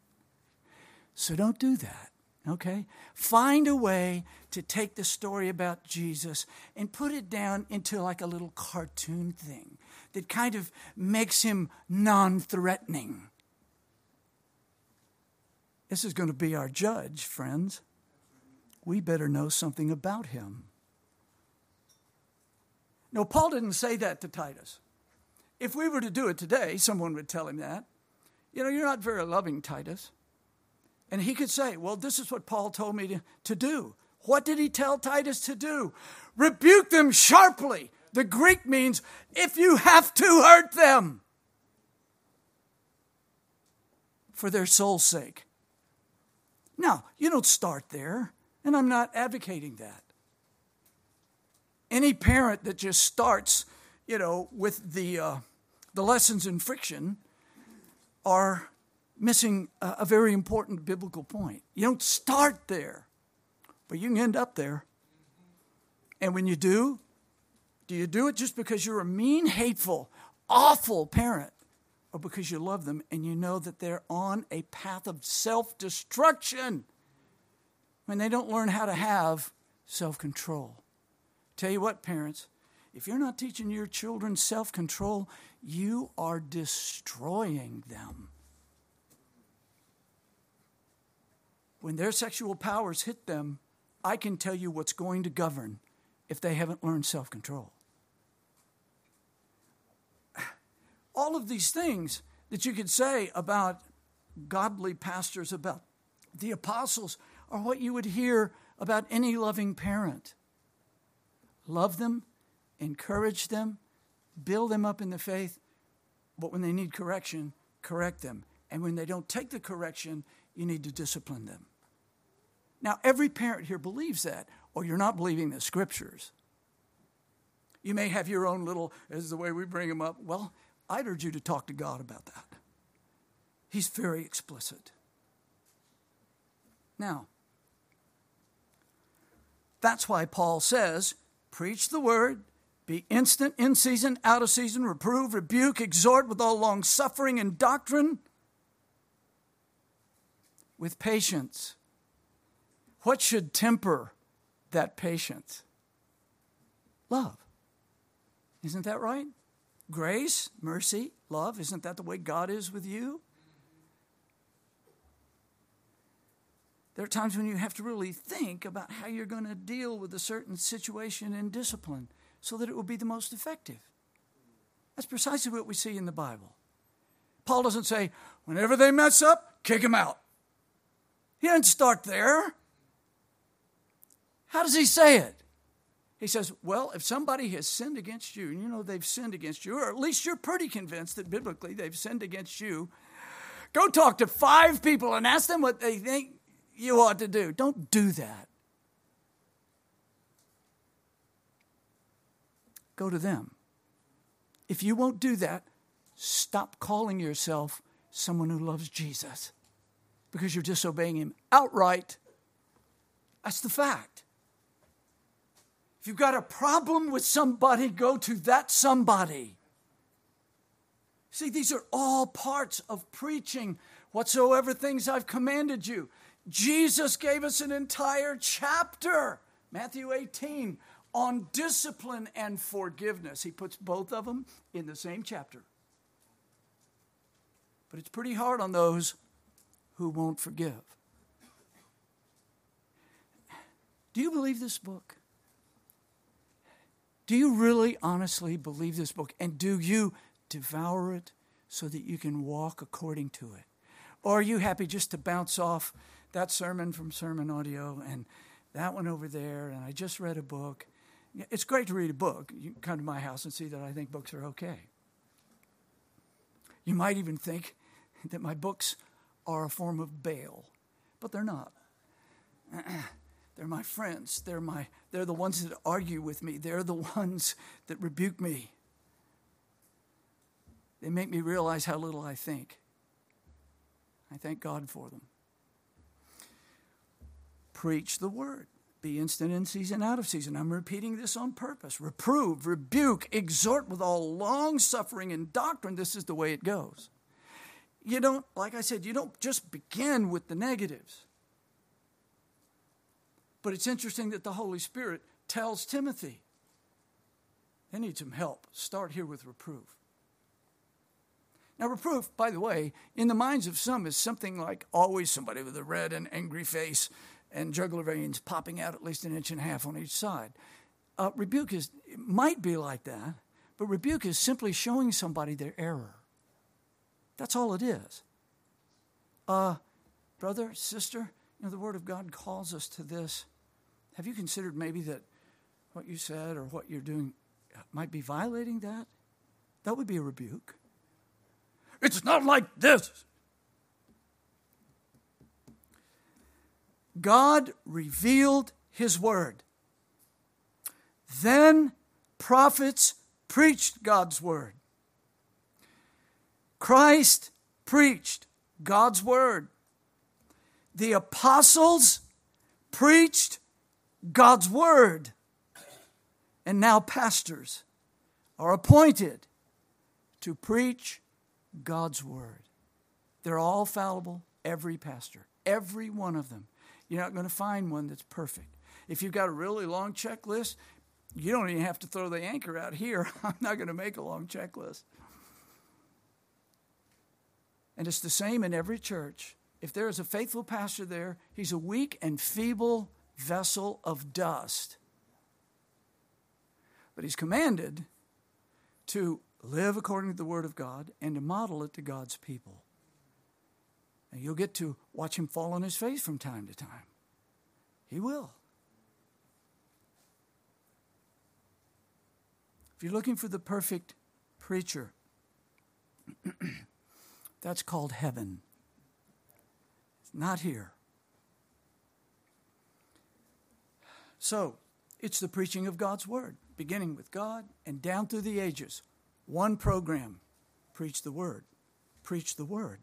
So don't do that, okay? Find a way to take the story about Jesus and put it down into like a little cartoon thing that kind of makes him non threatening. This is going to be our judge, friends. We better know something about him. No, Paul didn't say that to Titus. If we were to do it today, someone would tell him that. You know, you're not very loving, Titus. And he could say, Well, this is what Paul told me to, to do. What did he tell Titus to do? Rebuke them sharply. The Greek means if you have to hurt them for their soul's sake. Now, you don't start there, and I'm not advocating that. Any parent that just starts, you know, with the, uh, the lessons in friction are missing a, a very important biblical point. You don't start there, but you can end up there. And when you do, do you do it just because you're a mean, hateful, awful parent? Or because you love them and you know that they're on a path of self destruction when they don't learn how to have self control? Tell you what, parents, if you're not teaching your children self control, you are destroying them. When their sexual powers hit them, I can tell you what's going to govern if they haven't learned self control. All of these things that you could say about godly pastors, about the apostles, are what you would hear about any loving parent. Love them, encourage them, build them up in the faith, but when they need correction, correct them. And when they don't take the correction, you need to discipline them. Now, every parent here believes that, or you're not believing the scriptures. You may have your own little, as the way we bring them up. Well, I'd urge you to talk to God about that. He's very explicit. Now, that's why Paul says, preach the word, be instant, in season, out of season, reprove, rebuke, exhort with all long suffering and doctrine, with patience. What should temper that patience? Love. Isn't that right? Grace, mercy, love. Isn't that the way God is with you? There are times when you have to really think about how you're going to deal with a certain situation and discipline so that it will be the most effective. That's precisely what we see in the Bible. Paul doesn't say, whenever they mess up, kick them out. He doesn't start there. How does he say it? He says, Well, if somebody has sinned against you, and you know they've sinned against you, or at least you're pretty convinced that biblically they've sinned against you, go talk to five people and ask them what they think you ought to do. Don't do that. Go to them. If you won't do that, stop calling yourself someone who loves Jesus because you're disobeying him outright. That's the fact. If you've got a problem with somebody, go to that somebody. See, these are all parts of preaching whatsoever things I've commanded you. Jesus gave us an entire chapter, Matthew 18, on discipline and forgiveness. He puts both of them in the same chapter. But it's pretty hard on those who won't forgive. Do you believe this book? Do you really honestly believe this book? And do you devour it so that you can walk according to it? Or are you happy just to bounce off that sermon from SermonAudio and that one over there? And I just read a book. It's great to read a book. You come to my house and see that I think books are okay. You might even think that my books are a form of bail, but they're not. They're my friends. They're, my, they're the ones that argue with me. They're the ones that rebuke me. They make me realize how little I think. I thank God for them. Preach the word. Be instant in season, out of season. I'm repeating this on purpose. Reprove, rebuke, exhort with all long suffering and doctrine. This is the way it goes. You don't, like I said, you don't just begin with the negatives. But it's interesting that the Holy Spirit tells Timothy, they need some help. Start here with reproof. Now, reproof, by the way, in the minds of some is something like always somebody with a red and angry face and jugular veins popping out at least an inch and a half on each side. Uh, rebuke is might be like that, but rebuke is simply showing somebody their error. That's all it is. Uh, brother, sister, you know, the Word of God calls us to this. Have you considered maybe that what you said or what you're doing might be violating that? That would be a rebuke. It's not like this. God revealed His Word. Then prophets preached God's word. Christ preached God's word. The apostles preached God's word. And now pastors are appointed to preach God's word. They're all fallible, every pastor, every one of them. You're not going to find one that's perfect. If you've got a really long checklist, you don't even have to throw the anchor out here. I'm not going to make a long checklist. And it's the same in every church. If there is a faithful pastor there, he's a weak and feeble vessel of dust. But he's commanded to live according to the Word of God and to model it to God's people. And you'll get to watch him fall on his face from time to time. He will. If you're looking for the perfect preacher, that's called heaven. It's not here. So, it's the preaching of God's word, beginning with God and down through the ages. One program preach the word, preach the word,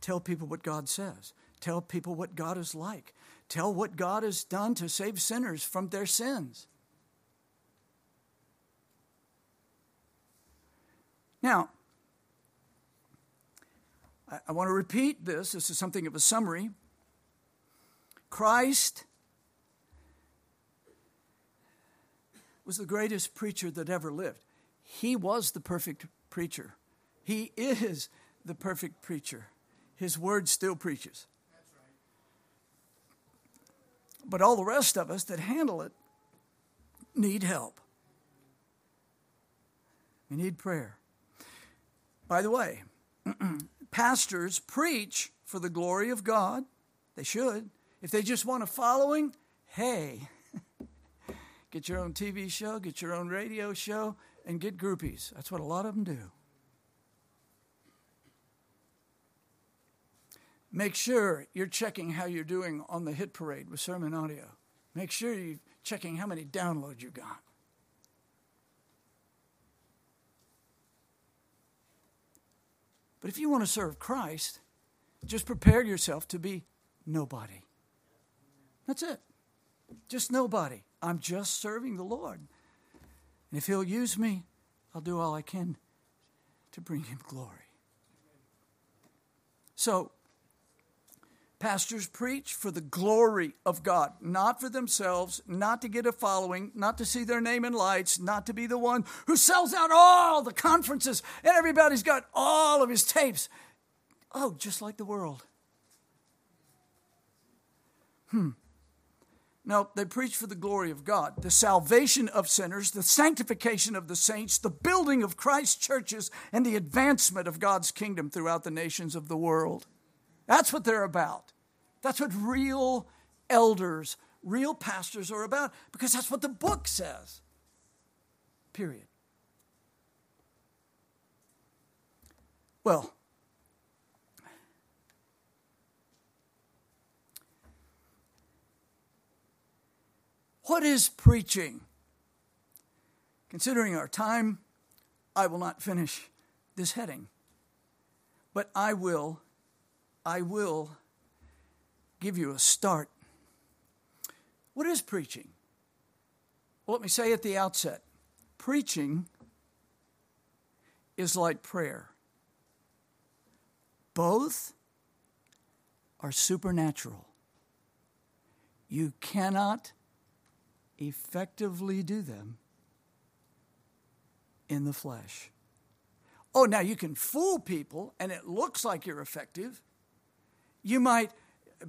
tell people what God says, tell people what God is like, tell what God has done to save sinners from their sins. Now, I, want to repeat this. This is something of a summary. Christ was the greatest preacher that ever lived. He was the perfect preacher. He is the perfect preacher. His word still preaches. But all the rest of us that handle it need help. We need prayer. By the way, pastors preach for the glory of God. They should. If they just want a following, hey, get your own TV show, get your own radio show, and get groupies. That's what a lot of them do. Make sure you're checking how you're doing on the hit parade with SermonAudio. Make sure you're checking how many downloads you got. But if you want to serve Christ, just prepare yourself to be nobody. That's it. Just nobody. I'm just serving the Lord. And if He'll use me, I'll do all I can to bring Him glory. So, Pastors preach for the glory of God, not for themselves, not to get a following, not to see their name in lights, not to be the one who sells out all the conferences and everybody's got all of his tapes. Oh, just like the world. Hmm. No, they preach for the glory of God, the salvation of sinners, the sanctification of the saints, the building of Christ's churches, and the advancement of God's kingdom throughout the nations of the world. That's what they're about. That's what real elders, real pastors are about, because that's what the book says. Period. Well, what is preaching? Considering our time, I will not finish this heading, but I will I will give you a start. What is preaching? Well, let me say at the outset preaching is like prayer, both are supernatural. You cannot effectively do them in the flesh. Oh, now you can fool people and it looks like you're effective, you might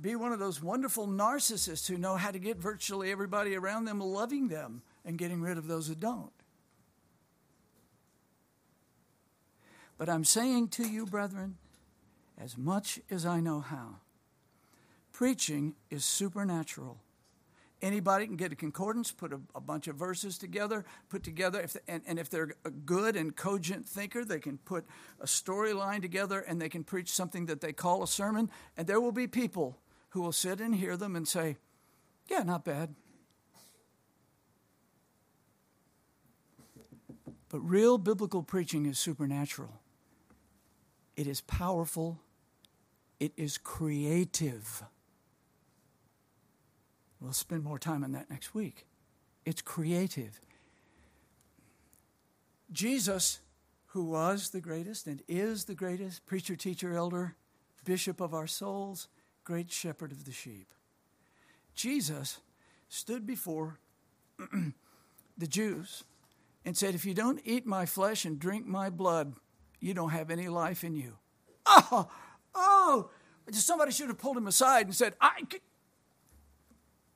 be one of those wonderful narcissists who know how to get virtually everybody around them loving them and getting rid of those who don't. But I'm saying to you, brethren, as much as I know how, preaching is supernatural. Anybody can get a concordance, put a, a bunch of verses together, put together, if, and, and if they're a good and cogent thinker, they can put a storyline together and they can preach something that they call a sermon. And there will be people who will sit and hear them and say, Yeah, not bad. But real biblical preaching is supernatural. It is powerful. It is creative. We'll spend more time on that next week. It's creative. Jesus, who was the greatest and is the greatest preacher, teacher, elder, bishop of our souls, great shepherd of the sheep. Jesus stood before the Jews and said, If you don't eat my flesh and drink my blood, you don't have any life in you. Oh, oh, somebody should have pulled him aside and said, I,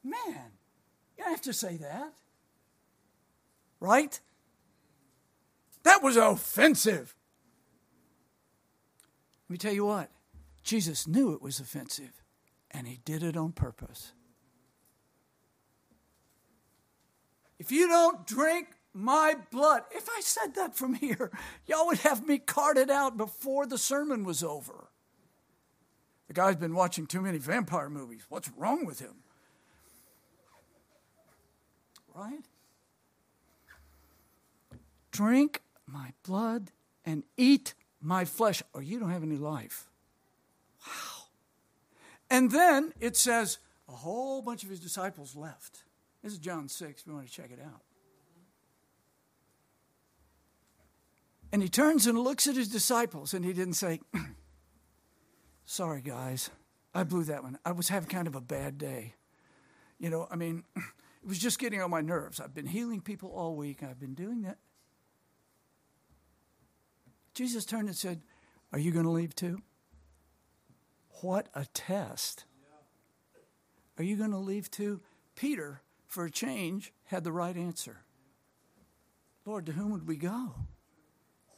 man, you don't have to say that. Right? That was offensive. Let me tell you what, Jesus knew it was offensive, and he did it on purpose. If you don't drink my blood, if I said that from here, y'all would have me carted out before the sermon was over. The guy's been watching too many vampire movies. What's wrong with him? Right? Drink my blood and eat my flesh, or you don't have any life. Wow. And then it says a whole bunch of his disciples left. This is John 6, if you want to check it out. And he turns and looks at his disciples, and he didn't say, Sorry, guys, I blew that one. I was having kind of a bad day. You know, I mean, it was just getting on my nerves. I've been healing people all week, I've been doing that. Jesus turned and said, Are you going to leave too? What a test. Are you going to leave too? Peter, for a change, had the right answer. Lord, to whom would we go?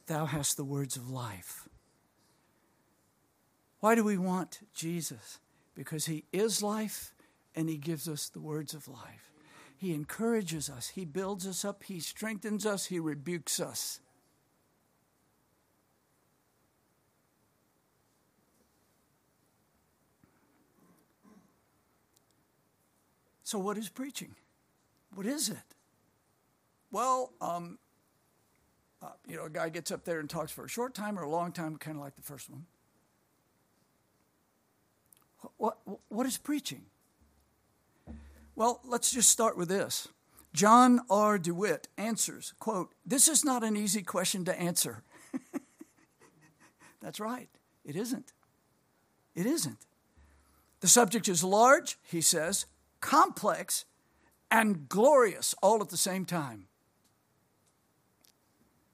Thou hast the words of life. Why do we want Jesus? Because he is life and he gives us the words of life. He encourages us, he builds us up, he strengthens us, he rebukes us. So, what is preaching? What is it? Well, um, uh, you know, a guy gets up there and talks for a short time or a long time, kind of like the first one. What, what, what is preaching? Well, let's just start with this. John R. DeWitt answers, quote, This is not an easy question to answer. That's right. It isn't. It isn't. The subject is large, he says, complex, and glorious all at the same time.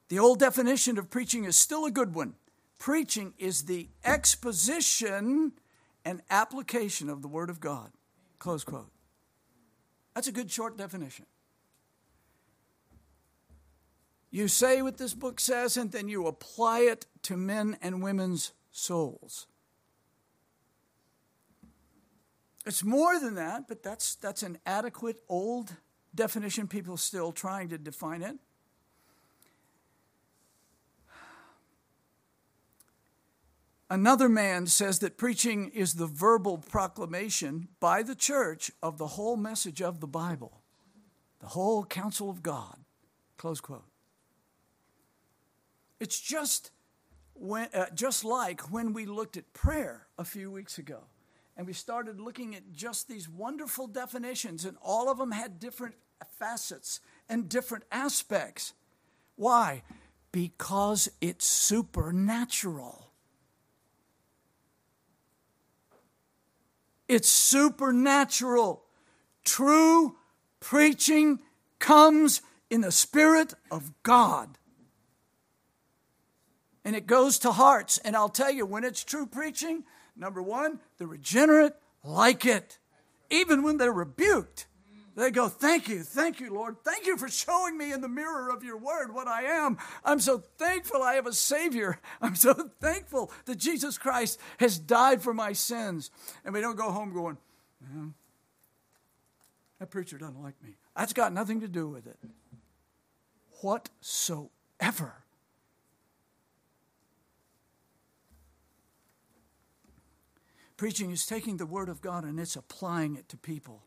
The old definition of preaching is still a good one. Preaching is the exposition and application of the Word of God. Close quote. That's a good short definition. You say what this book says, and then you apply it to men and women's souls. It's more than that, but that's, that's an adequate old definition. People still trying to define it. Another man says that preaching is the verbal proclamation by the church of the whole message of the Bible, the whole counsel of God. Close quote. It's just when, uh, just like when we looked at prayer a few weeks ago and we started looking at just these wonderful definitions, and all of them had different facets and different aspects. Why? Because it's supernatural. It's supernatural. True preaching comes in the Spirit of God. And it goes to hearts. And I'll tell you, when it's true preaching, Number one, the regenerate like it. Even when they're rebuked, they go, Thank you, thank you, Lord. Thank you for showing me in the mirror of your word what I am. I'm so thankful I have a Savior. I'm so thankful that Jesus Christ has died for my sins. And we don't go home going, That preacher doesn't like me. That's got nothing to do with it. Whatsoever. Preaching is taking the Word of God and it's applying it to people.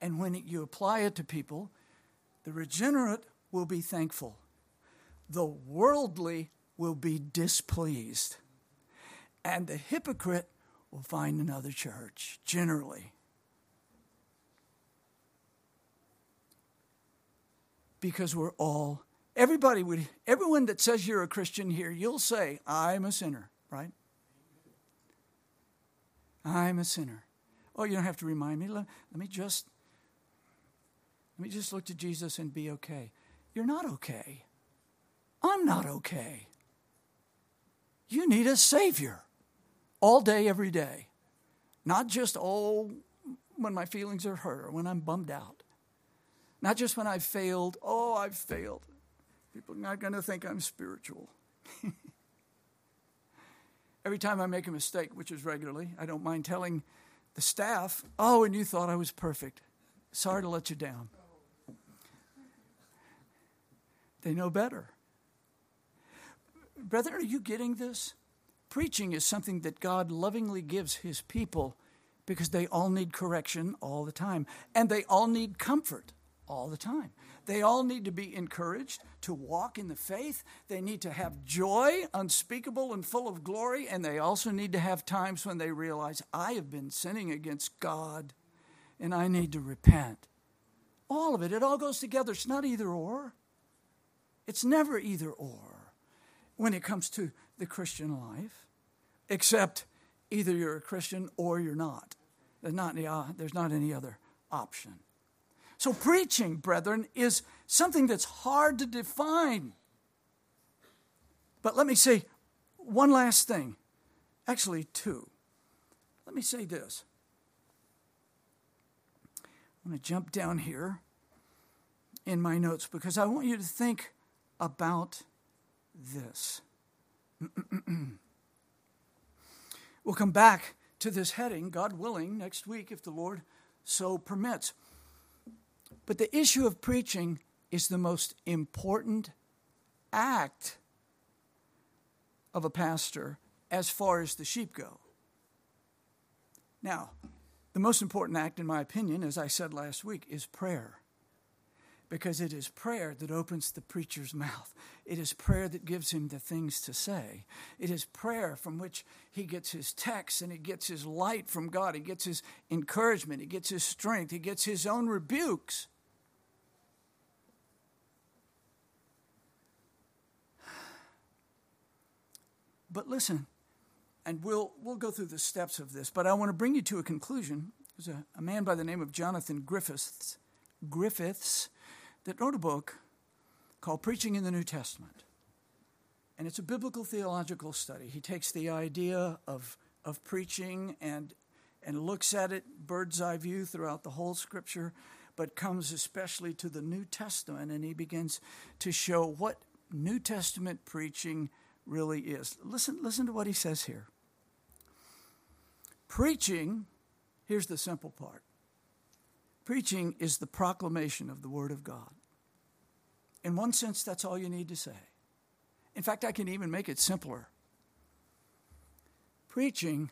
And when you apply it to people, the regenerate will be thankful. the worldly will be displeased, and the hypocrite will find another church, generally. Because we're all, everybody would, everyone that says you're a Christian here, you'll say, I'm a sinner, right? I'm a sinner. Oh, you don't have to remind me. Let, let me just let me just look to Jesus and be okay. You're not okay. I'm not okay. You need a Savior all day, every day. Not just, oh, when my feelings are hurt or when I'm bummed out. Not just when I've failed, oh, I've failed. People are not going to think I'm spiritual. every time I make a mistake, which is regularly, I don't mind telling the staff, oh, and you thought I was perfect. Sorry to let you down. They know better. Brother, are you getting this? Preaching is something that God lovingly gives his people because they all need correction all the time. And they all need comfort all the time. They all need to be encouraged to walk in the faith. They need to have joy, unspeakable and full of glory. And they also need to have times when they realize, I have been sinning against God and I need to repent. All of it, it all goes together. It's not either or. It's never either or when it comes to the Christian life, except either you're a Christian or you're not. There's not any, uh, there's not any other option. So, preaching, brethren, is something that's hard to define. But let me say one last thing. Actually, two. Let me say this. I'm going to jump down here in my notes because I want you to think about this. we'll come back to this heading, God willing, next week if the Lord so permits. But the issue of preaching is the most important act of a pastor as far as the sheep go. Now, the most important act, in my opinion, as I said last week, is prayer because it is prayer that opens the preacher's mouth. It is prayer that gives him the things to say. It is prayer from which he gets his text and he gets his light from God. He gets his encouragement. He gets his strength. He gets his own rebukes. But listen, and we'll, we'll go through the steps of this, but I want to bring you to a conclusion. There's a, a man by the name of Jonathan Griffiths. Griffiths that wrote a book called Preaching in the New Testament. And it's a biblical theological study. He takes the idea of, of preaching and, and looks at it bird's eye view throughout the whole scripture, but comes especially to the New Testament and he begins to show what New Testament preaching really is. Listen, listen to what he says here. Preaching, here's the simple part preaching is the proclamation of the Word of God. In one sense, that's all you need to say. In fact, I can even make it simpler. Preaching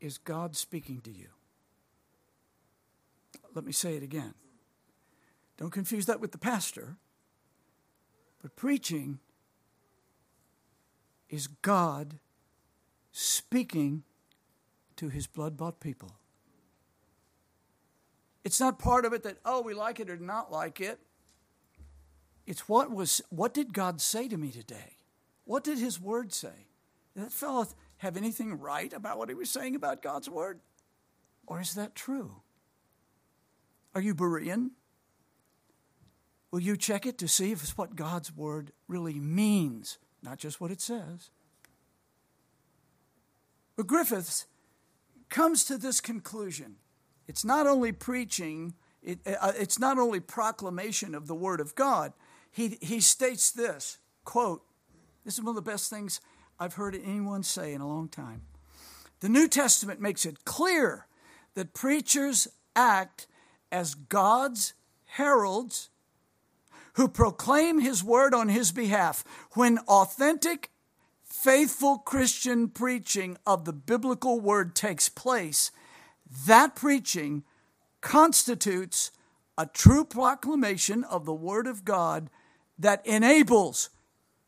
is God speaking to you. Let me say it again. Don't confuse that with the pastor. But preaching is God speaking to his blood bought people. It's not part of it that, oh, we like it or not like it. It's what was what did God say to me today? What did his word say? Did that fellow have anything right about what he was saying about God's word? Or is that true? Are you Berean? Will you check it to see if it's what God's word really means, not just what it says? But Griffiths comes to this conclusion. It's not only preaching, it, uh, it's not only proclamation of the word of God, he, he states this quote, this is one of the best things I've heard anyone say in a long time. The New Testament makes it clear that preachers act as God's heralds who proclaim his word on his behalf. When authentic, faithful Christian preaching of the biblical word takes place, that preaching constitutes a true proclamation of the word of God that enables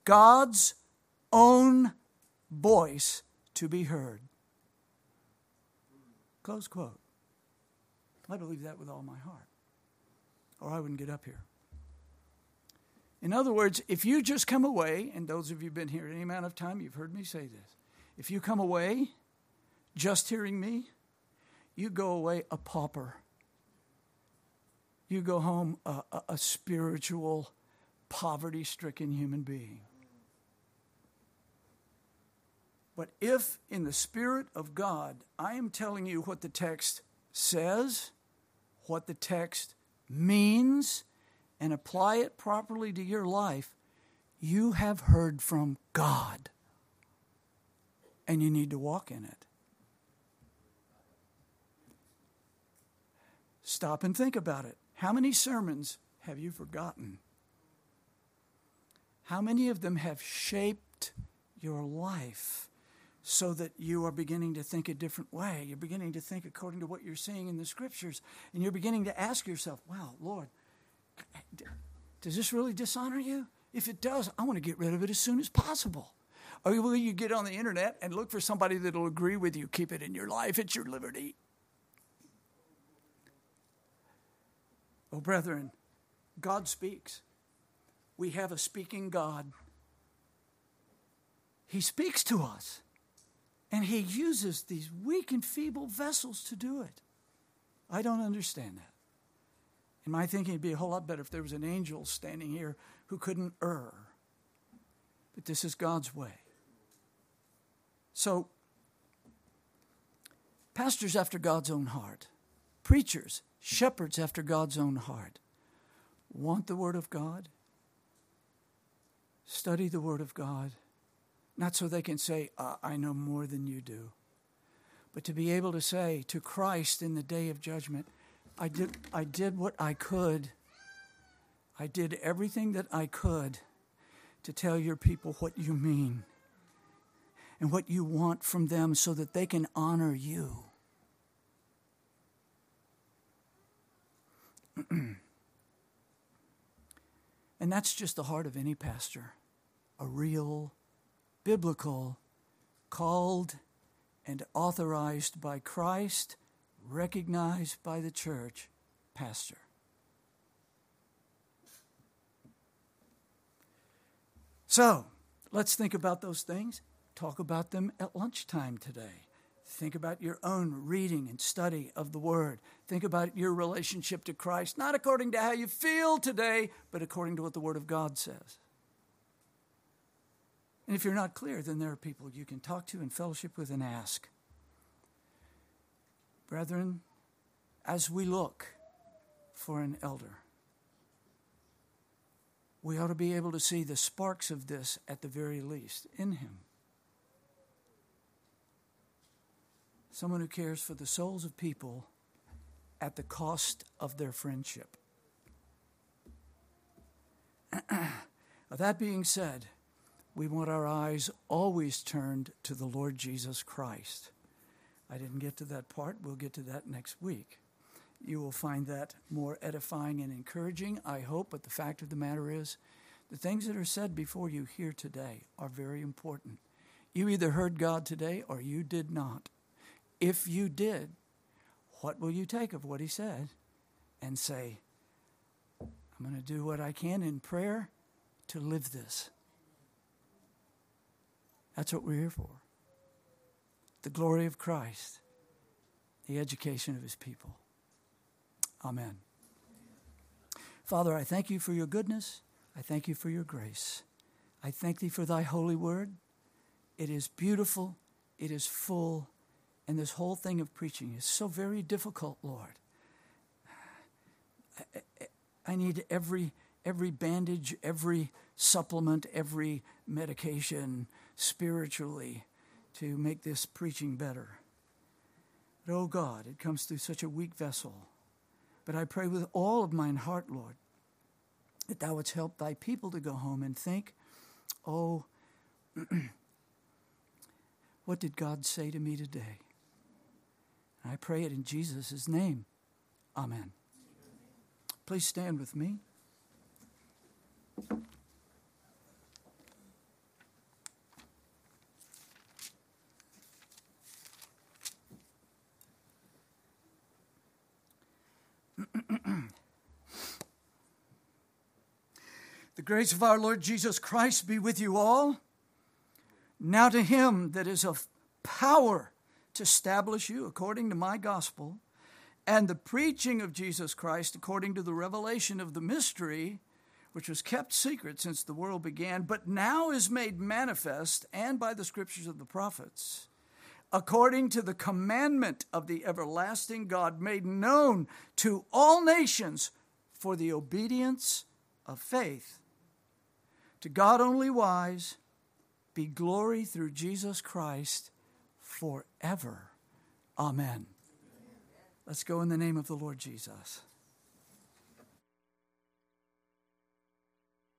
God's own voice to be heard. Close quote. I believe that with all my heart, or I wouldn't get up here. In other words, if you just come away, and those of you who've been here any amount of time, you've heard me say this. If you come away just hearing me, you go away a pauper. You go home a, a, a spiritual, poverty stricken human being. But if in the Spirit of God I am telling you what the text says, what the text means, and apply it properly to your life, you have heard from God. And you need to walk in it. Stop and think about it. How many sermons have you forgotten? How many of them have shaped your life so that you are beginning to think a different way? You're beginning to think according to what you're seeing in the scriptures, and you're beginning to ask yourself, wow, Lord, does this really dishonor you? If it does, I want to get rid of it as soon as possible. Or will you get on the internet and look for somebody that will agree with you? Keep it in your life, it's your liberty. Oh, brethren, God speaks. We have a speaking God. He speaks to us, and He uses these weak and feeble vessels to do it. I don't understand that. In my thinking, it'd be a whole lot better if there was an angel standing here who couldn't err. But this is God's way. So, pastors after God's own heart, preachers, shepherds after God's own heart, want the Word of God, study the Word of God, not so they can say, uh, I know more than you do, but to be able to say to Christ in the day of judgment, I did, I did what I could. I did everything that I could to tell your people what you mean and what you want from them so that they can honor you. and that's just the heart of any pastor a real, biblical, called, and authorized by Christ recognized by the church pastor. So, let's think about those things. Talk about them at lunchtime today. Think about your own reading and study of the Word. Think about your relationship to Christ, not according to how you feel today, but according to what the Word of God says. And if you're not clear, then there are people you can talk to and fellowship with and ask. Brethren, as we look for an elder, we ought to be able to see the sparks of this at the very least in him. Someone who cares for the souls of people at the cost of their friendship. that being said, we want our eyes always turned to the Lord Jesus Christ. I didn't get to that part. We'll get to that next week. You will find that more edifying and encouraging, I hope, but the fact of the matter is, the things that are said before you here today are very important. You either heard God today or you did not. If you did, what will you take of what He said and say, I'm going to do what I can in prayer to live this? That's what we're here for the glory of Christ, the education of his people. Amen. Father, I thank you for your goodness. I thank you for your grace. I thank thee for thy holy word. It is beautiful, it is full, and this whole thing of preaching is so very difficult, Lord. I, need every every bandage, every supplement, every medication spiritually to make this preaching better. But oh God, it comes through such a weak vessel. But I pray with all of mine heart, Lord, that thou wouldst help thy people to go home and think, oh, what did God say to me today? And I pray it in Jesus' name. Amen. Please stand with me. Grace of our Lord Jesus Christ be with you all. Now to him that is of power to establish you according to my gospel and the preaching of Jesus Christ according to the revelation of the mystery which was kept secret since the world began, but now is made manifest and by the scriptures of the prophets, according to the commandment of the everlasting God, made known to all nations for the obedience of faith. To God only wise be glory through Jesus Christ forever. Amen. Let's go in the name of the Lord Jesus.